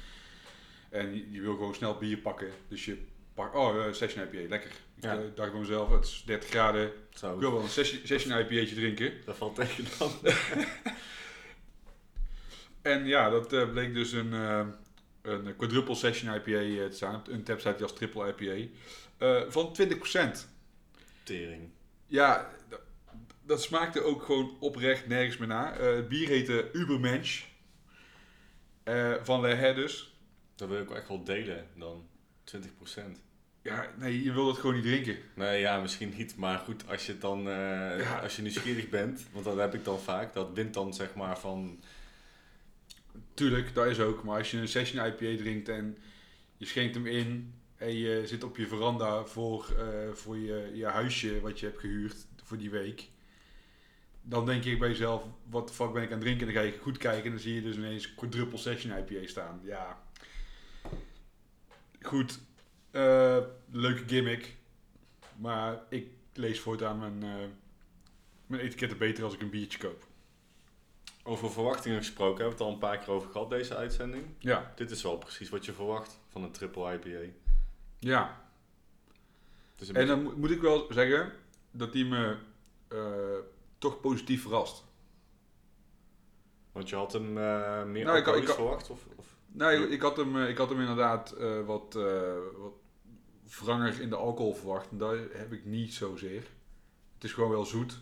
En je, je wil gewoon snel bier pakken. Dus je pakt, oh, eh, Session IPA, lekker. Ik Ja. eh, dacht bij mezelf, het is 30 graden. Zo, Ik wil wel een Session, session IPA'tje drinken. dat valt tegen dan. En ja, dat eh, bleek dus een, eh, een quadruple session IPA eh, te zijn. Een tap staat die als triple IPA. Eh, van 20%. Tering. Ja, dat smaakte ook gewoon oprecht nergens meer na. Eh, het bier heette Ubermensch. Eh, van Le dus. Dat wil ik ook echt wel delen dan. 20%. Ja, nee, je wil dat gewoon niet drinken. Nee, ja, misschien niet. Maar goed, als je het dan, Ja. als je nieuwsgierig bent, want dat heb ik dan vaak, dat wint dan zeg maar van, Tuurlijk, dat is ook. Maar als je een session IPA drinkt en je schenkt hem in en je zit op je veranda voor, eh, voor je, je huisje wat je hebt gehuurd voor die week. Dan denk ik bij jezelf, wat de fuck ben ik aan het drinken? En dan ga je goed kijken en dan zie je dus ineens quadruple session IPA staan. Ja. Goed. Eh, leuke gimmick. Maar ik lees voortaan mijn, eh mijn etiketten beter als ik een biertje koop. over verwachtingen gesproken, hebben we het al een paar keer over gehad deze uitzending. Ja. Dit is wel precies wat je verwacht van een triple IPA. Ja. Een En beetje- dan mo- moet ik wel zeggen dat die me eh, toch positief verrast. Want je had hem eh, meer Nou, ik had- alcoholisch ik had- verwacht? Of, of? Nou, ik, ik had hem, eh, ik had hem inderdaad wat, wat wranger in de alcohol verwacht. En dat heb ik niet zozeer. Het is gewoon wel zoet.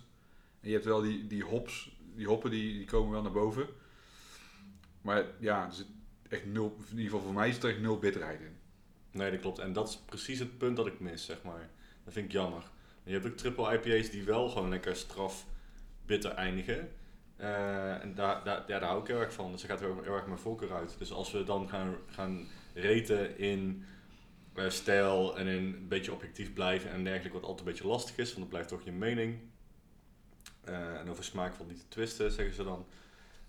En je hebt wel die, die hops, die hoppen die, die komen wel naar boven. Maar ja, er zit echt nul, in ieder geval voor mij zit er echt nul bitterheid in. Nee, dat klopt. En dat is precies het punt dat ik mis, zeg maar. Dat vind ik jammer. Je hebt ook triple IPA's die wel gewoon lekker straf bitter eindigen. Eh, en daar, daar, ja, daar hou ik heel erg van. Dus daar gaat heel, heel erg mijn voorkeur uit. Dus als we dan gaan, gaan raten in eh, stijl en in een beetje objectief blijven en dergelijke, wat altijd een beetje lastig is, want dat blijft toch je mening. Eh, en over smaak valt niet te twisten, zeggen ze dan.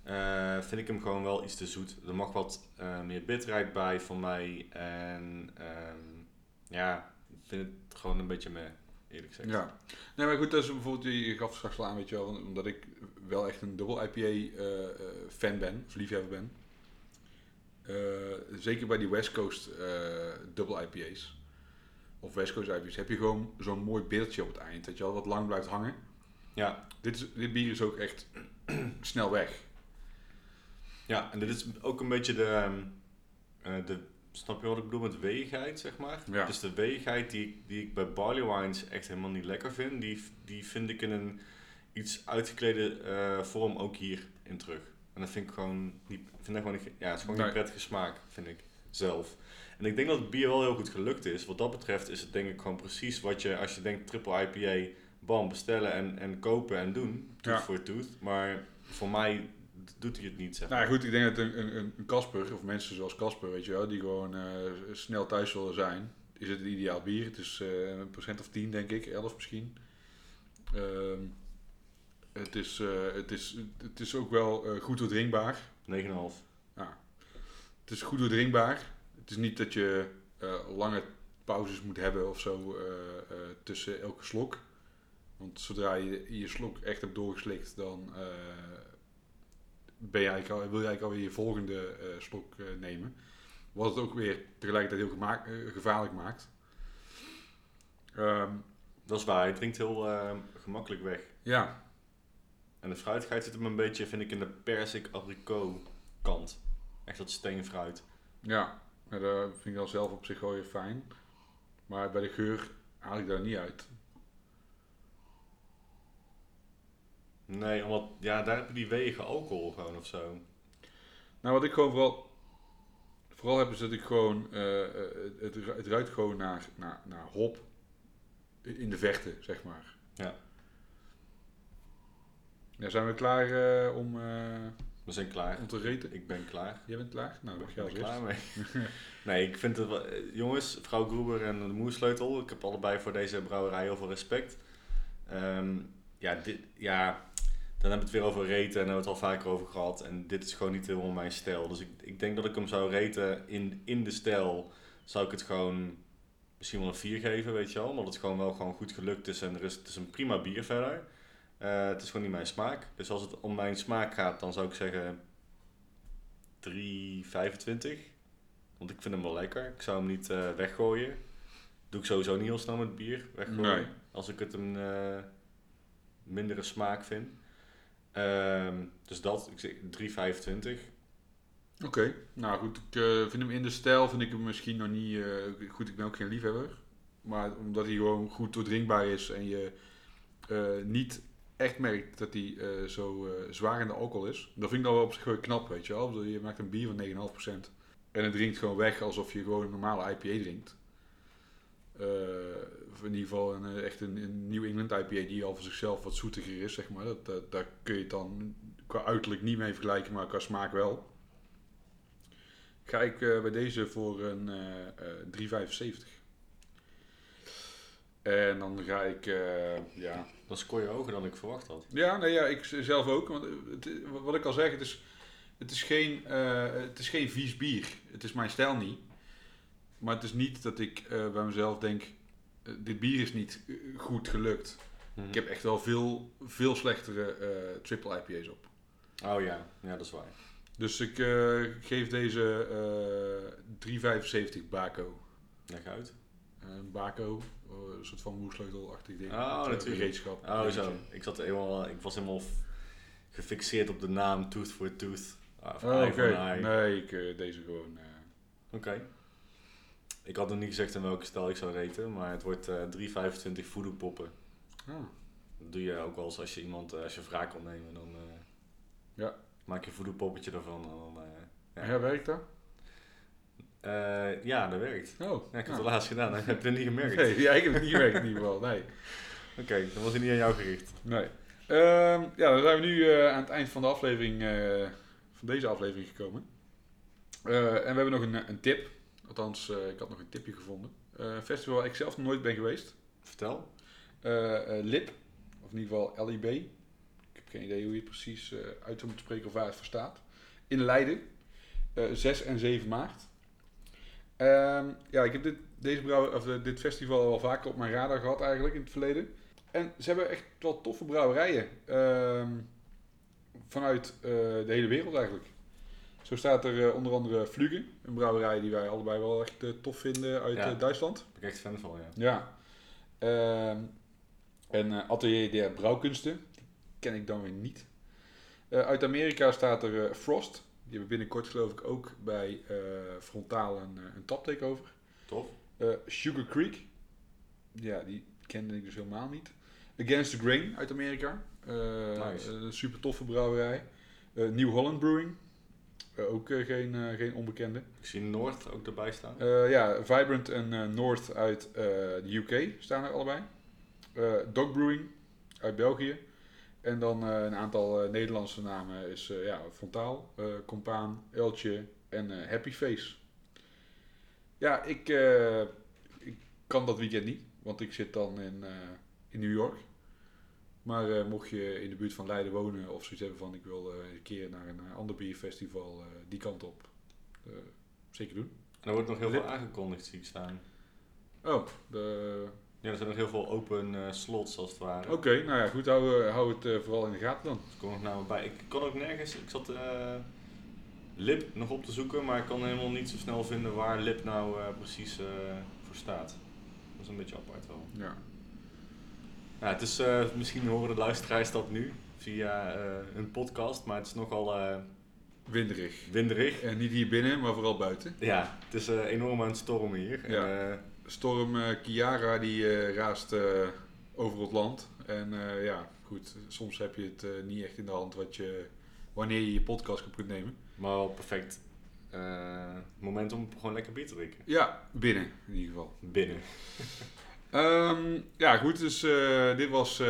Eh, vind ik hem gewoon wel iets te zoet. Er mag wat eh, meer bitterheid bij van mij. En ehm, ja, ik vind het gewoon een beetje me, eerlijk gezegd. Ja. Nee, maar goed, dat is bijvoorbeeld, je gaf straks aan, weet je wel, omdat ik wel echt een dubbel IPA eh, fan ben, of liefhebber ben. Zeker bij die West Coast dubbel IPA's, of West Coast IPA's, heb je gewoon zo'n mooi beeldje op het eind, dat je al wat lang blijft hangen. Ja, Dit, is, dit bier is ook echt snel weg. Ja, en dit is ook een beetje de, ehm, eh, de snap je wat ik bedoel met weegheid, zeg maar? Ja. Dus de weegheid die, ik- die ik bij barley wines echt helemaal niet lekker vind, die, die vind ik in een iets uitgeklede eh, vorm ook hierin terug. En dat vind ik gewoon niet, vind dat gewoon niet, ja, het is gewoon Nee. niet prettige smaak, vind ik zelf. En ik denk dat het bier wel heel goed gelukt is. Wat dat betreft is het denk ik gewoon precies wat je, als je denkt triple IPA, bam, bestellen en, en kopen en doen. Tooth Ja. voor tooth. Maar voor mij doet hij het niet, zeg Nou ja, goed, ik denk dat een, een, een- een Casper, of mensen zoals Casper, weet je wel, die gewoon eh, snel thuis willen zijn, is het een ideaal bier. Het is eh, een procent of 10, denk ik, 11 misschien. Ehm, het, is, eh, het, is, het is ook wel goed doordrinkbaar. 9,5. het is goed doordrinkbaar. Het is niet dat je lange pauzes moet hebben of zo tussen elke slok. Want zodra je je slok echt hebt doorgeslikt, dan ben je eigenlijk al, wil je eigenlijk alweer je volgende eh, slok eh, nemen. Wat het ook weer tegelijkertijd heel gemaak- eh, gevaarlijk maakt. Ehm, Dat is waar, hij drinkt heel gemakkelijk weg. ja, En de fruitigheid zit hem een beetje, vind ik, in de persik-abricot kant. Echt dat steenfruit. ja, ja, dat vind ik dan zelf op zich wel weer fijn. Maar bij de geur haal ik daar niet uit. Nee, omdat, ja, daar heb je die wegen alcohol gewoon of zo. Nou, wat ik gewoon vooral, vooral heb is dat ik gewoon, eh, eh, het, het ruikt gewoon naar, naar, naar hop in de vechten, zeg maar. Ja. Ja, zijn we klaar eh, om, We zijn klaar. om te reten? Ik ben klaar. Jij bent klaar? Nou, Ik ga er eerst. klaar mee. nee, ik vind het wel... Jongens, vrouw Groeber en de Moersleutel. Ik heb allebei voor deze brouwerij heel veel respect. Ehm, ja, dit, ja, dan hebben we het weer over reten en hebben we het al vaker over gehad. En dit is gewoon niet helemaal mijn stijl. Dus ik, ik denk dat ik hem zou reten in, in de stijl. Zou ik het gewoon misschien wel een 4 geven, weet je wel. Omdat het gewoon wel gewoon goed gelukt is en er is, het is een prima bier verder. Eh, het is gewoon niet mijn smaak. Dus als het om mijn smaak gaat, dan zou ik zeggen 3,25. Want ik vind hem wel lekker. Ik zou hem niet eh, weggooien. Doe ik sowieso niet heel snel met bier. Weggooien. Nee. Als ik het een eh, mindere smaak vind. Ehm, dus dat, ik zeg 3,25. Oké, nou goed, ik eh, vind hem in de stijl, vind ik hem misschien nog niet, eh, goed, ik ben ook geen liefhebber. Maar omdat hij gewoon goed doordrinkbaar is en je eh, niet echt merkt dat hij zo zwaar in de alcohol is. Dat vind ik dan wel op zich wel knap, weet je wel. Je maakt een bier van 9,5% en het drinkt gewoon weg alsof je gewoon een normale IPA drinkt. Eh, of in ieder geval een, eh, echt een, een New England IPA die al voor zichzelf wat zoetiger is, zeg maar. Dat, dat, daar kun je het dan qua uiterlijk niet mee vergelijken, maar qua smaak wel. Ga ik eh, bij deze voor een eh eh 3,75. En dan ga ik, eh, ja, Dat is kooier ogen dan ik verwacht had. ja, nee, ja, ik zelf ook. Want het, wat ik al zeg, het is, het, is geen, eh, het is geen vies bier. Het is mijn stijl niet. Maar het is niet dat ik eh, bij mezelf denk, eh, dit bier is niet eh, goed gelukt. Ik heb echt wel veel, veel slechtere triple IPA's op. Oh ja, ja dat is waar. Dus ik geef deze eh 3,75 Baco. Leg uit. Baco, eh, een soort van moersleutelachtig ding. Oh, Met, natuurlijk. gereedschap. Oh zo, ik, zat helemaal, ik was helemaal gefixeerd op de naam Tooth for Tooth. Ah, of Oh, for an Eye. nee, ik deze gewoon. Oké. Ik had nog niet gezegd in welke stijl ik zou reten, maar het wordt eh 3,25 voodoo-poppen. ah. Dat doe je ook wel eens als je iemand, eh, als je wraak wil nemen, dan eh, Ja. maak je een voodoo-poppetje ervan. En dan, eh, Ja. ja. werkt dat? Ja, dat werkt. Oh, Ja, ik heb nou. het laatst gedaan, dat heb je niet gemerkt. Nee, ja, ik heb het niet gewerkt in ieder geval. Nee. Oké, dan was hij niet aan jou gericht. nee. Ehm, ja, dan zijn we nu aan het eind van de aflevering, van deze aflevering gekomen. En we hebben nog een, een tip. Althans, eh, ik had nog een tipje gevonden. Eh, een festival waar ik zelf nog nooit ben geweest. Vertel. Eh, eh, LIP, of in ieder geval LIB. Ik heb geen idee hoe je het precies eh, uit moeten spreken of waar het voor staat. In Leiden, eh 6 en 7 maart. Ehm, ja, ik heb dit, deze brouwer, of, eh, dit festival al vaker op mijn radar gehad eigenlijk in het verleden. En ze hebben echt wel toffe brouwerijen. ehm, vanuit eh, de hele wereld eigenlijk. Zo staat er eh, onder andere Vlugge, een brouwerij die wij allebei wel echt eh, tof vinden uit Ja. eh, Duitsland. Daar ben ik echt fan van, ja. Ja. Ehm, en Atelier der Brouwkunsten. Die ken ik dan weer niet. Uit Amerika staat er Frost. Die hebben binnenkort geloof ik ook bij Frontaal een, een tap takeover. Tof. Sugar Creek. Ja, die kende ik dus helemaal niet. Against the Grain uit Amerika. Nice. Een super toffe brouwerij. Eh, New Holland Brewing. Eh, ook eh, geen, eh, geen onbekende. Ik zie Noord ook erbij staan. Ja, Vibrant en North uit de UK staan er allebei. Dog Brewing uit België. En dan een aantal Nederlandse namen is ja, Fontaal, Compaan, Eltje en Happy Face. Ja, ik, ik kan dat weekend niet, want ik zit dan in, in New York. Maar eh, mocht je in de buurt van Leiden wonen of zoiets hebben van ik wil eh, een keer naar een eh, ander bierfestival die kant op. zeker doen. En er wordt nog heel Lip. veel aangekondigd, zie ik staan. Oh, de... Ja, er zijn nog heel veel open slots als het ware. oké. nou ja, goed. Hou, hou het vooral in de gaten dan. Dus ik kom nog me bij. Ik kon ook nergens, ik zat Lip nog op te zoeken, maar ik kan helemaal niet zo snel vinden waar Lip nou precies voor staat. Dat is een beetje apart wel. Ja. Nou, het is, eh, misschien horen de luisteraars dat nu via eh, een podcast, maar het is nogal eh Winderig. winderig. En niet hier binnen, maar vooral buiten. Ja, het is enorm aan het stormen hier. Ja. En, Storm Kiara die raast over het land. En ja, goed, soms heb je het niet echt in de hand wat je, wanneer je je podcast op kunt nemen. maar wel perfect moment om gewoon lekker bier te drinken. Ja, binnen in ieder geval. Binnen. Ehm, ja, goed, dus eh, dit was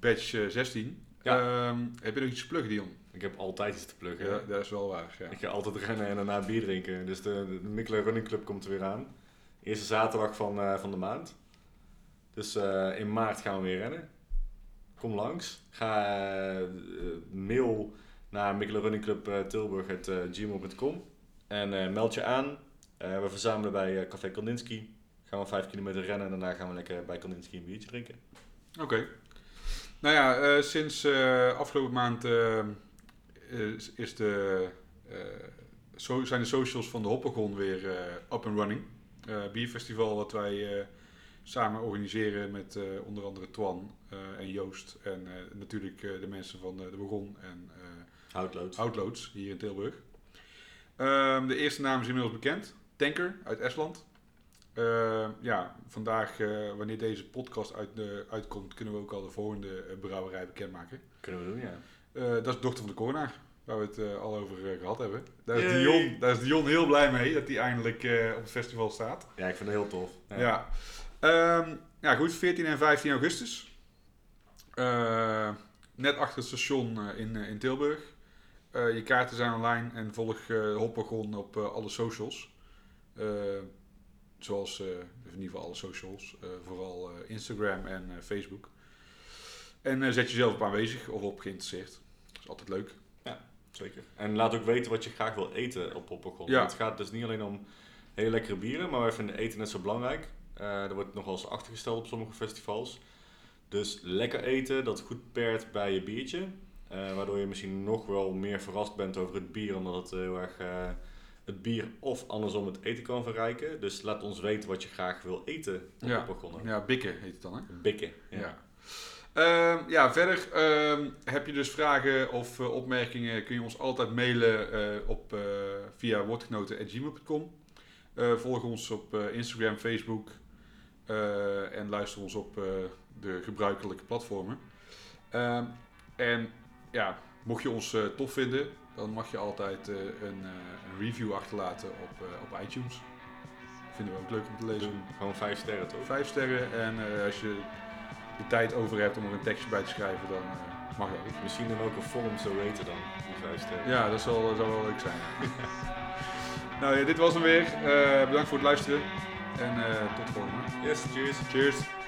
batch eh, 16. Ja. Ehm, heb je nog iets te pluggen, Dion? Ik heb altijd iets te pluggen. Ja, dat is wel waar. Ja. Ik ga altijd rennen en daarna bier drinken. Dus de, de Mikkelen Running Club komt er weer aan. Eerste zaterdag van, eh, van de maand. Dus eh, in maart gaan we weer rennen. Kom langs. Ga mail naar mikkelenrunningclub.tilburg.gmail.com en eh, meld je aan. We verzamelen bij Café Kandinsky. Gaan we 5 kilometer rennen en daarna gaan we lekker bij Kandinsky een biertje drinken. Oké. Nou ja, eh, sinds eh, afgelopen maand eh, is, is de, so- zijn de socials van de Hoppagon weer up and running. Bierfestival wat wij samen organiseren met onder andere Twan en Joost. En natuurlijk de mensen van de, de Wagon en eh, Houtlood. Outloods hier in Tilburg. Ehm, de eerste naam is inmiddels bekend. Tanker uit Estland. Ehm, ja, vandaag, eh, wanneer deze podcast uit, eh, uitkomt, kunnen we ook al de volgende eh, brouwerij bekendmaken. Kunnen we doen, ja. Eh, dat is Dochter van de Coronaar, waar we het al over eh, gehad hebben. Daar is, Yay. Dion, daar is Dion heel blij mee dat hij eindelijk op het festival staat. Ja, ik vind het heel tof. Ja. Ehm, ja, goed, 14 en 15 augustus. Net achter het station in, in Tilburg. Je kaarten zijn online en volg Hoppagon op alle socials. Zoals eh, in ieder geval alle socials. eh, vooral eh, Instagram en Facebook. En zet jezelf op aanwezig of op geïnteresseerd. Dat is altijd leuk. Zeker. En laat ook weten wat je graag wil eten op Poppegon. Ja. Het gaat dus niet alleen om hele lekkere bieren, maar wij vinden eten net zo belangrijk. Eh er wordt nogal eens achtergesteld op sommige festivals. Dus lekker eten dat goed pairt bij je biertje. Waardoor je misschien nog wel meer verrast bent over het bier, omdat het heel erg het bier of andersom het eten kan verrijken. Dus laat ons weten wat je graag wil eten op Ja. Ja, bikken heet het dan hè? Bikken. Ja. Ehm, ja, verder ehm, heb je dus vragen of eh, opmerkingen, kun je ons altijd mailen eh, op, eh, via woordgenoten.gmail.com. Volg ons op Instagram, Facebook en luister ons op de gebruikelijke platformen. Ehm, en ja, mocht je ons tof vinden, dan mag je altijd eh, een, eh, een review achterlaten op, eh, op iTunes. Vinden we ook leuk om te lezen. Doen gewoon vijf sterren toch? Vijf sterren en als je de tijd over hebt om er een tekstje bij te schrijven, dan mag dat ook. Misschien in welke vorm zo weten dan, die vijf sterren. Ja, dat zal, dat zal wel leuk zijn. nou ja, dit was hem weer. Bedankt voor het luisteren en tot de volgende. Yes, cheers. Cheers.